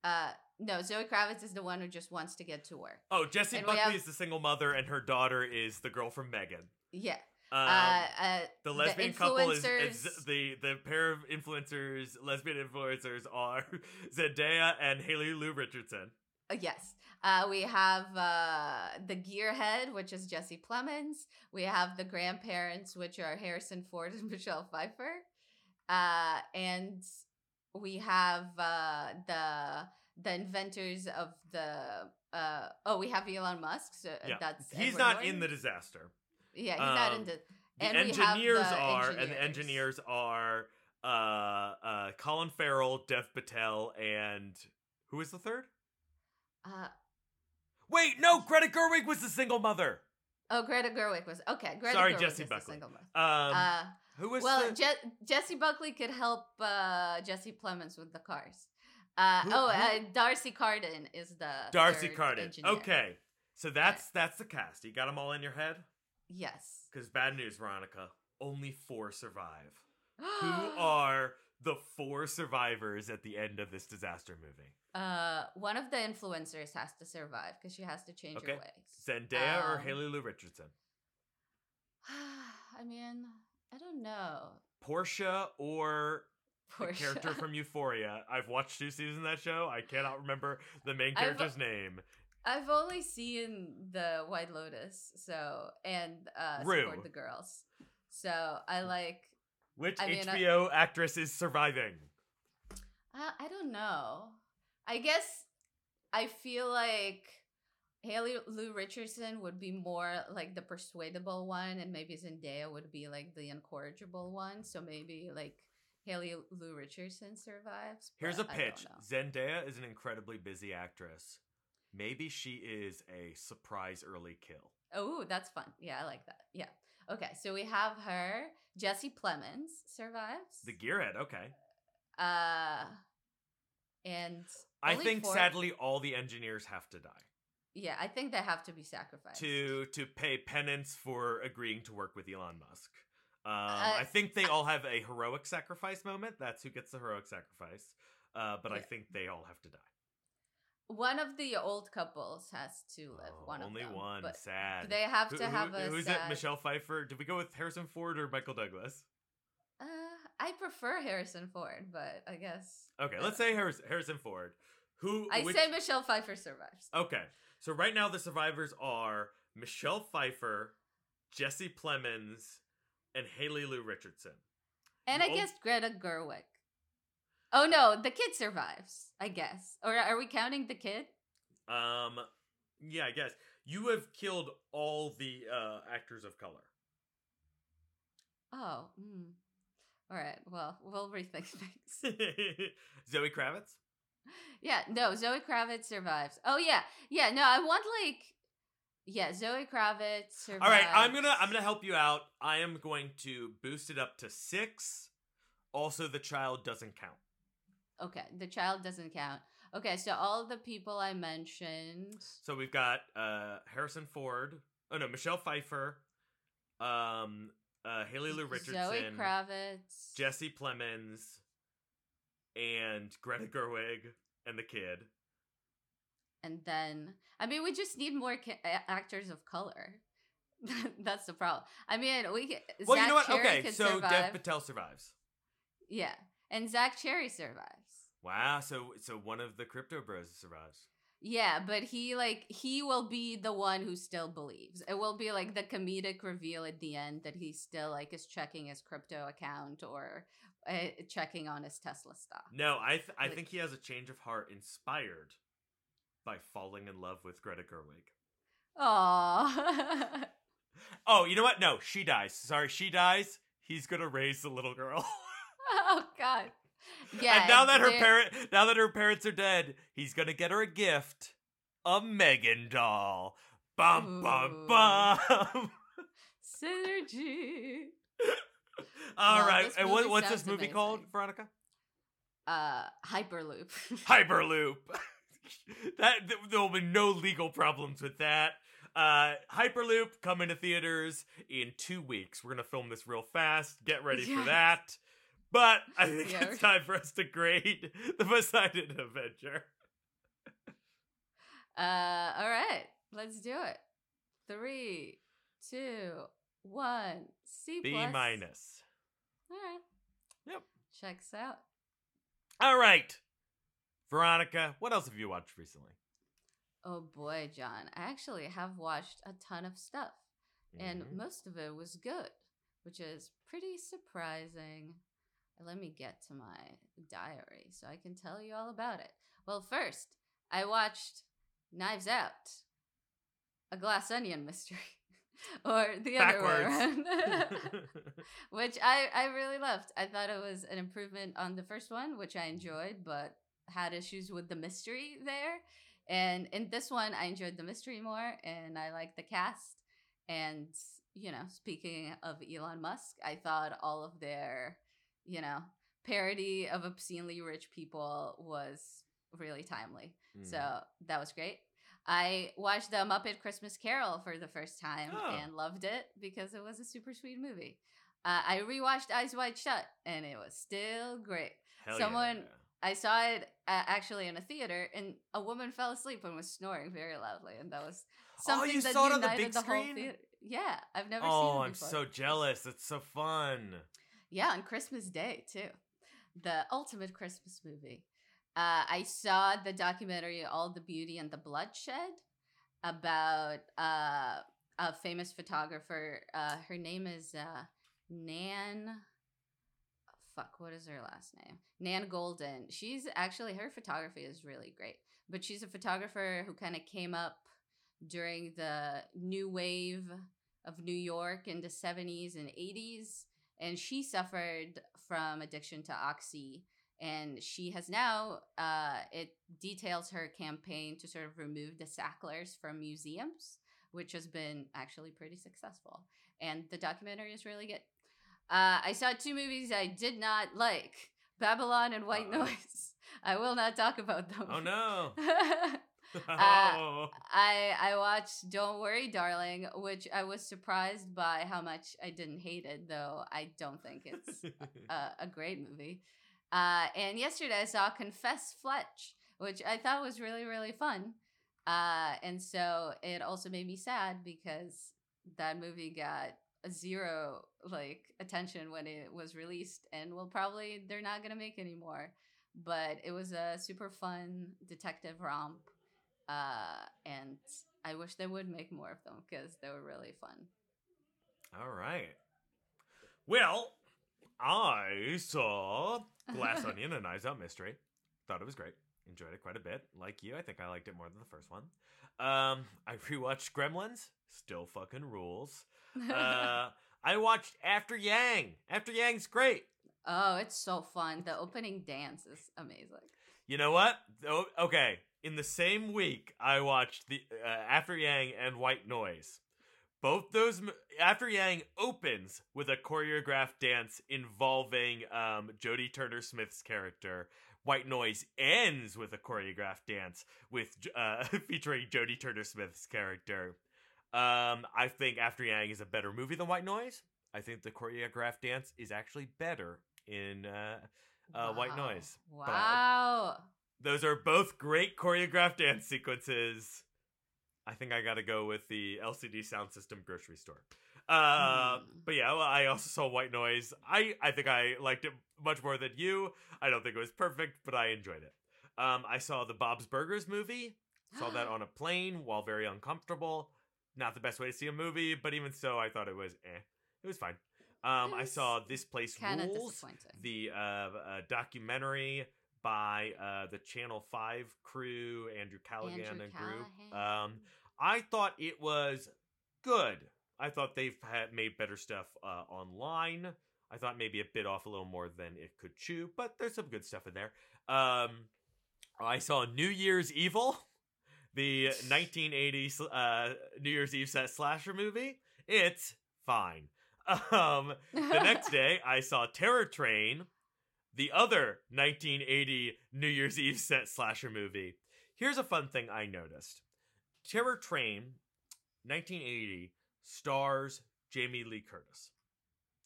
Uh, no, Zoe Kravitz is the one who just wants to get to work. Oh, Jessie And Buckley have- is the single mother, and her daughter is the girl from Megan. Yeah. Um, uh, uh, the lesbian couple is, is the the pair of influencers, lesbian influencers are <laughs> Zendaya and Haley Lu Richardson. Uh, yes. Uh, we have uh, the gearhead, which is Jesse Plemons. We have the grandparents, which are Harrison Ford and <laughs> Michelle Pfeiffer. Uh, and we have uh, the the inventors of the uh, oh, we have Elon Musk. So Yeah, that's he's Edward not Norton. in the disaster. Yeah, he's not um, in the. The And we have engineers the are, and the engineers. engineers are uh, uh, Colin Farrell, Dev Patel, and who is the third? Uh, Wait, no, Greta Gerwig was the single mother. oh, Greta Gerwig was okay. Greta Sorry, Gerwig is the Buckley. single mother. Um, uh, who was well, the? Je- Jessie Buckley could help uh, Jesse Plemons with the cars. Uh, Who- oh, who- uh, D'Arcy Carden is the D'Arcy Carden. engineer. Okay, so that's that's the cast. You got them all in your head. Yes. Because bad news, Veronica. Only four survive. <gasps> Who are the four survivors at the end of this disaster movie? Uh, one of the influencers has to survive because she has to change Okay. her ways. Zendaya or Um, Haley Lu Richardson? <sighs> I mean, I don't know. Portia or the character from Euphoria? I've watched two seasons of that show. I cannot remember the main I've- character's name. I've only seen the White Lotus, so and uh, Rue. support the girls. So I like. Which I mean, I- HBO actress is surviving? I, I don't know. I guess I feel like Haley Lu Richardson would be more like the persuadable one, and maybe Zendaya would be like the incorrigible one. So maybe like Haley Lu Richardson survives. Here's a but I don't pitch. Zendaya is an incredibly busy actress. Maybe she is a surprise early kill. Oh, that's fun. Yeah, I like that. Yeah. Okay, so we have her. Jesse Plemons survives. The gearhead, okay. uh, and I only think four- sadly all the engineers have to die yeah, I think they have to be sacrificed. to to pay penance for agreeing to work with Elon Musk. Um, Uh, I think they all have a heroic sacrifice moment. That's who gets the heroic sacrifice. Uh, but I Yeah. think they all have to die. One of the old couples has to live. Oh, one only of them, one. but Sad. they have Who- to who- have a. who's sad- it? Michelle Pfeiffer. Did we go with Harrison Ford or Michael Douglas? Uh, I prefer Harrison Ford, but I guess. Okay, let's say Harris, Harrison Ford. Who? I which- say Michelle Pfeiffer survives. Okay, so right now the survivors are Michelle Pfeiffer, Jesse Plemons, and Haley Lu Richardson. And I Oh. guess Greta Gerwig. Oh no, the kid survives. I guess. Or are we counting the kid? Um, yeah, I guess you have killed all the uh, actors of color. Oh. Mm. All right. Well, we'll rethink things. <laughs> <laughs> Zoe Kravitz. Yeah, no, Zoe Kravitz survives. Oh yeah, yeah. No, I want like, yeah, Zoe Kravitz survives. All right, I'm gonna I'm gonna help you out. I am going to boost it up to six. Also, the child doesn't count. Okay, the child doesn't count. Okay, so all the people I mentioned. So we've got uh Harrison Ford. Oh no, Michelle Pfeiffer. Um, uh, Haley Lu Richardson. Zoe Kravitz. Jesse Plemons, and Greta Gerwig, and the kid. and then I mean, we just need more ca- actors of color. <laughs> That's the problem. I mean, we. ca- Well, Zach you know what? Cherry okay, so survive. Dev Patel survives. yeah, and Zach Cherry survives. Wow, so so one of the crypto bros survives. Yeah, but he like he will be the one who still believes. It will be like the comedic reveal at the end that he still like is checking his crypto account or uh, checking on his Tesla stock. No, I th- I Like- think he has a change of heart inspired by falling in love with Greta Gerwig. Aww. <laughs> Oh, you know what? No, she dies. Sorry, she dies. He's gonna raise the little girl. <laughs> oh God. <laughs> Yeah. and now that her parent, now that her parents are dead, he's gonna get her a gift, a Megan doll. Bum bum Ooh. bum. synergy. <laughs> All Well, right, this and what, what's this movie amazing. called, Veronica? Uh, Hyperloop. <laughs> Hyperloop. that th- there will be no legal problems with that. Uh, Hyperloop coming to theaters in two weeks. We're gonna film this real fast. Get ready for that. But I think Yeah, it's time for us to grade the Poseidon Adventure. <laughs> Uh, all right, let's do it. Three, two, one. C B plus. minus. All right. Yep. Checks out. All right, Veronica. What else have you watched recently? Oh boy, John. I actually have watched a ton of stuff, and Mhm. most of it was good, which is pretty surprising. Let me get to my diary so I can tell you all about it. Well, first, I watched Knives Out, a glass onion mystery, <laughs> or the other way around, which I, I really loved. I thought it was an improvement on the first one, which I enjoyed, but had issues with the mystery there. And in this one, I enjoyed the mystery more, and I liked the cast. And you know, speaking of Elon Musk, I thought all of their, you know, parody of obscenely rich people was really timely. So Mhm. that was great. I watched the Muppet Christmas Carol for the first time Oh. and loved it because it was a super sweet movie. Uh, I rewatched Eyes Wide Shut, and it was still great. Hell Someone- yeah. I saw it uh, actually in a theater, and a woman fell asleep and was snoring very loudly, and that was something Oh, you that saw it on the big whole screen? Yeah, I've never Oh, seen it I'm so jealous. It's so fun. Yeah, on Christmas Day too. The ultimate Christmas movie. Uh, I saw the documentary All the Beauty and the Bloodshed about uh, a famous photographer. Uh, her name is uh, Nan. Fuck, what is her last name? Nan Goldin. She's actually, her photography is really great. But she's a photographer who kind of came up during the new wave of New York in the 70s and 80s and she suffered from addiction to oxy and she has now uh, it details her campaign to sort of remove the sacklers from museums which has been actually pretty successful and the documentary is really good uh, i saw two movies i did not like babylon and white Uh-oh. noise <laughs> i will not talk about them Oh no. <laughs> Uh. <laughs> I I watched Don't Worry Darling, which I was surprised by how much I didn't hate it, though I don't think it's <laughs> a, a great movie. Uh, and yesterday I saw Confess Fletch, which I thought was really really fun. Uh, and so it also made me sad because that movie got a zero like attention when it was released, and will probably they're not gonna make anymore. But it was a super fun detective romp uh, and I wish they would make more of them because they were really fun. All right. Well, I saw Glass <laughs> Onion and Eyes Out Mystery. Thought it was great. Enjoyed it quite a bit. Like you, I think I liked it more than the first one. Um, I rewatched Gremlins. Still fucking rules. Uh, I watched After Yang. After Yang's great. oh, it's so fun. The opening dance is amazing. You know what? Oh, okay. In the same week, I watched the uh, After Yang and White Noise. Both those After Yang opens with a choreographed dance involving um, Jodie Turner Smith's character. White Noise ends with a choreographed dance with uh, <laughs> featuring Jodie Turner Smith's character. Um, I think After Yang is a better movie than White Noise. I think the choreographed dance is actually better in uh, uh, White Wow. Noise. But- Wow. Those are both great choreographed dance sequences. I think I got to go with the LCD sound system grocery store. Uh, Hmm. But yeah, well, I also saw White Noise. I I think I liked it much more than you. I don't think it was perfect, but I enjoyed it. Um, I saw the Bob's Burgers movie. Saw that <gasps> on a plane while very uncomfortable. Not the best way to see a movie, but even so, I thought it was eh. It was fine. Um, I saw This Place Rules the uh, uh, documentary by uh, the Channel Five crew, Andrew Callaghan Andrew and group. Um, I thought it was good. I thought they've had, made better stuff uh, online. I thought maybe it bit off a little more than it could chew, but there's some good stuff in there. Um, I saw New Year's Evil, the 1980 uh, New Year's Eve set slasher movie. It's fine. <laughs> Um, the next <laughs> day, I saw Terror Train, the other 1980 New Year's Eve set slasher movie. Here's a fun thing I noticed Terror Train, 1980, stars Jamie Lee Curtis.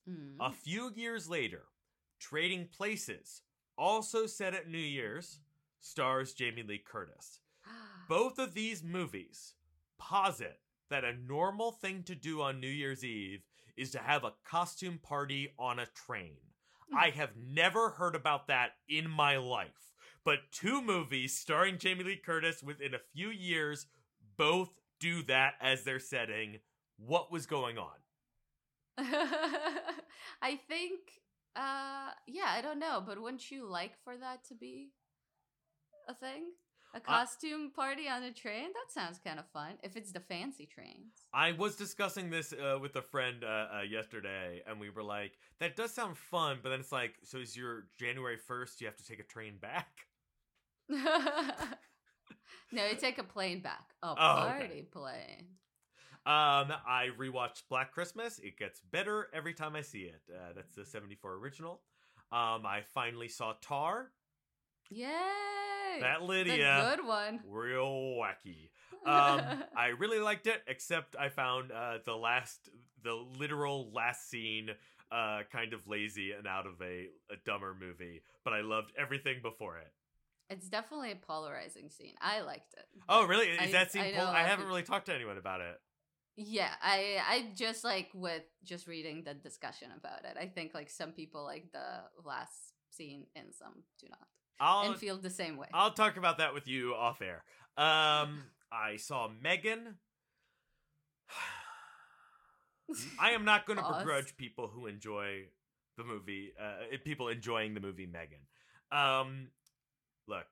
Mm. A few years later, Trading Places, also set at New Year's, stars Jamie Lee Curtis. <gasps> Both of these movies posit that a normal thing to do on New Year's Eve is to have a costume party on a train. I have never heard about that in my life. But two movies starring Jamie Lee Curtis within a few years both do that as their setting. What was going on? <laughs> I think, uh, yeah, I don't know, but wouldn't you like for that to be a thing? A costume party on a train? That sounds kind of fun. If it's the fancy trains. I was discussing this uh, with a friend uh, uh, yesterday, and we were like, "That does sound fun," but then it's like, "So is your January first? You have to take a train back?" <laughs> <laughs> no, you take a plane back. A Oh, party okay. plane. Um, I rewatched Black Christmas. It gets better every time I see it. Uh, that's the '74 original. Um, I finally saw Tar. Yay! That The Lydia, good one. real wacky. Um, <laughs> I really liked it, except I found uh, the last, the literal last scene uh, kind of lazy and out of a, a dumber movie, but I loved everything before it. It's definitely a polarizing scene. I liked it. Oh, really? Is I- that scene? I pol- I haven't really talked to anyone about it. Yeah, I I just like with just reading the discussion about it. I think like some people like the last scene and some do not I'll and feel the same way. I'll talk about that with you off air. Um, I saw Megan. <sighs> I am not going to begrudge people who enjoy the movie. Uh, people enjoying the movie Megan. Um, look,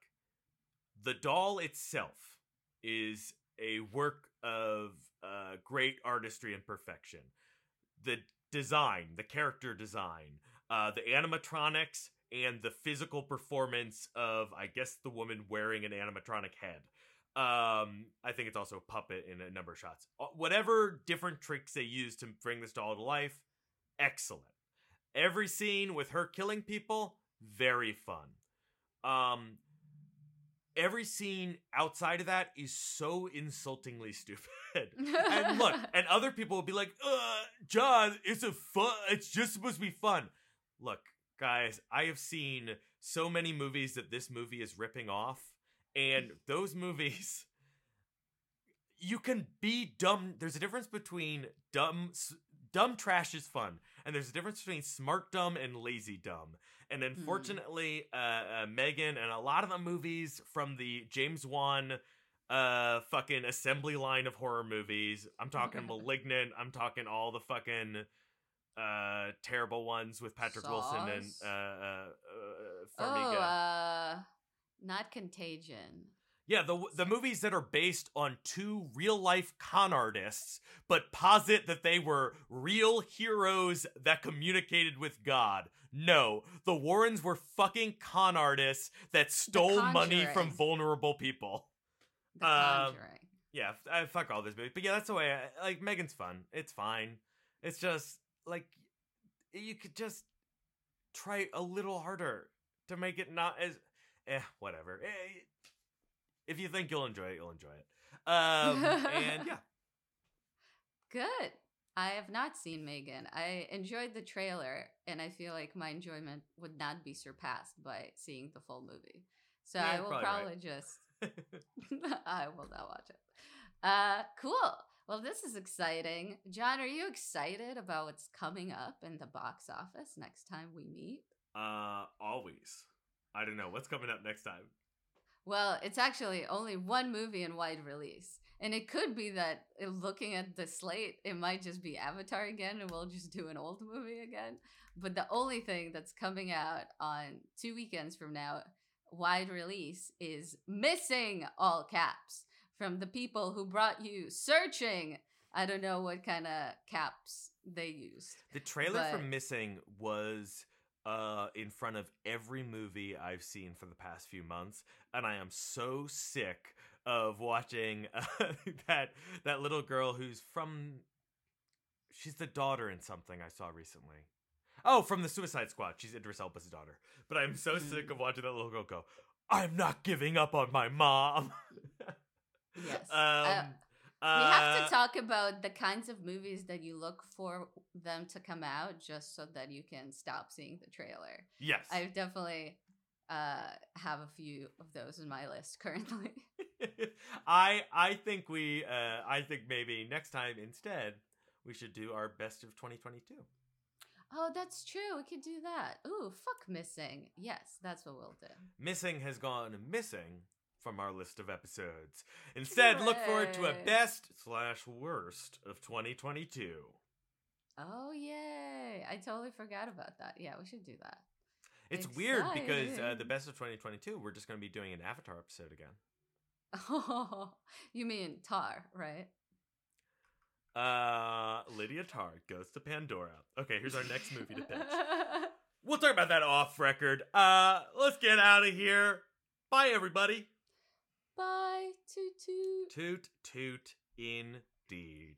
the doll itself is a work of uh, great artistry and perfection. The design, the character design, uh, the animatronics, and the physical performance of, I guess, the woman wearing an animatronic head. Um, I think it's also a puppet in a number of shots. Uh, Whatever different tricks they use to bring this doll to life, excellent. Every scene with her killing people, very fun. Um, every scene outside of that is so insultingly <laughs> stupid. and look, <laughs> and other people will be like, uh, John, it's a fun, it's just supposed to be fun. Look, guys, I have seen so many movies that this movie is ripping off, and those movies, you can be dumb. There's a difference between dumb, s- dumb trash is fun, and there's a difference between smart dumb and lazy dumb. And unfortunately, uh, uh, Megan and a lot of the movies from the James Wan uh fucking assembly line of horror movies. I'm talking <laughs> Malignant. I'm talking all the fucking uh terrible ones with Patrick Wilson and uh uh, uh oh, uh, not Contagion. yeah, the the movies that are based on two real life con artists, but posit that they were real heroes that communicated with God. No, the Warrens were fucking con artists that stole money from vulnerable people. The Um, Conjuring. yeah, I fuck all this movie. But yeah, that's the way. I, like Megan's fun. It's fine. It's just like you could just try a little harder to make it not as eh whatever. Eh, if you think you'll enjoy it, you'll enjoy it. Um, and yeah, <laughs> Good. I have not seen Megan. I enjoyed the trailer, and I feel like my enjoyment would not be surpassed by seeing the full movie. So Yeah, I will probably probably right. just. <laughs> <laughs> I will not watch it. Uh, cool. Well, this is exciting. John, are you excited about what's coming up in the box office next time we meet? uh, always. I don't know what's coming up next time. Well, it's actually only one movie in wide release. And it could be that uh, looking at the slate, it might just be Avatar again and we'll just do an old movie again. But the only thing that's coming out on two weekends from now, wide release, is Missing All Caps from the people who brought you Searching. I don't know what kind of caps they used. The trailer for Missing was uh in front of every movie I've seen for the past few months and I am so sick of watching <laughs> uh, that that little girl who's from she's the daughter in something I saw recently. Oh, from the Suicide Squad. She's Idris Elba's daughter. But I'm so sick Mm. of watching that little girl go, "I'm not giving up on my mom." <laughs> Yes. um Uh, we uh, have to talk about the kinds of movies that you look for them to come out just so that you can stop seeing the trailer. Yes. I definitely uh, have a few of those in my list <laughs> currently. I I think we uh I think maybe next time instead we should do our best of 2022. oh, that's true. We could do that. Ooh, fuck missing. Yes, that's what we'll do. Missing has gone missing from our list of episodes. Instead, look forward to a best slash worst of 2022. Oh, yay. I totally forgot about that. Yeah, we should do that. It's weird because uh, the best of 2022 we're just going to be doing an Avatar episode again. Oh, <laughs> you mean Tar, right? Uh, Lydia Tar goes to Pandora. Okay, here's our next movie to pitch. <laughs> We'll talk about that off record. Uh, let's get out of here. Bye, everybody. Bye, toot toot. Toot toot indeed.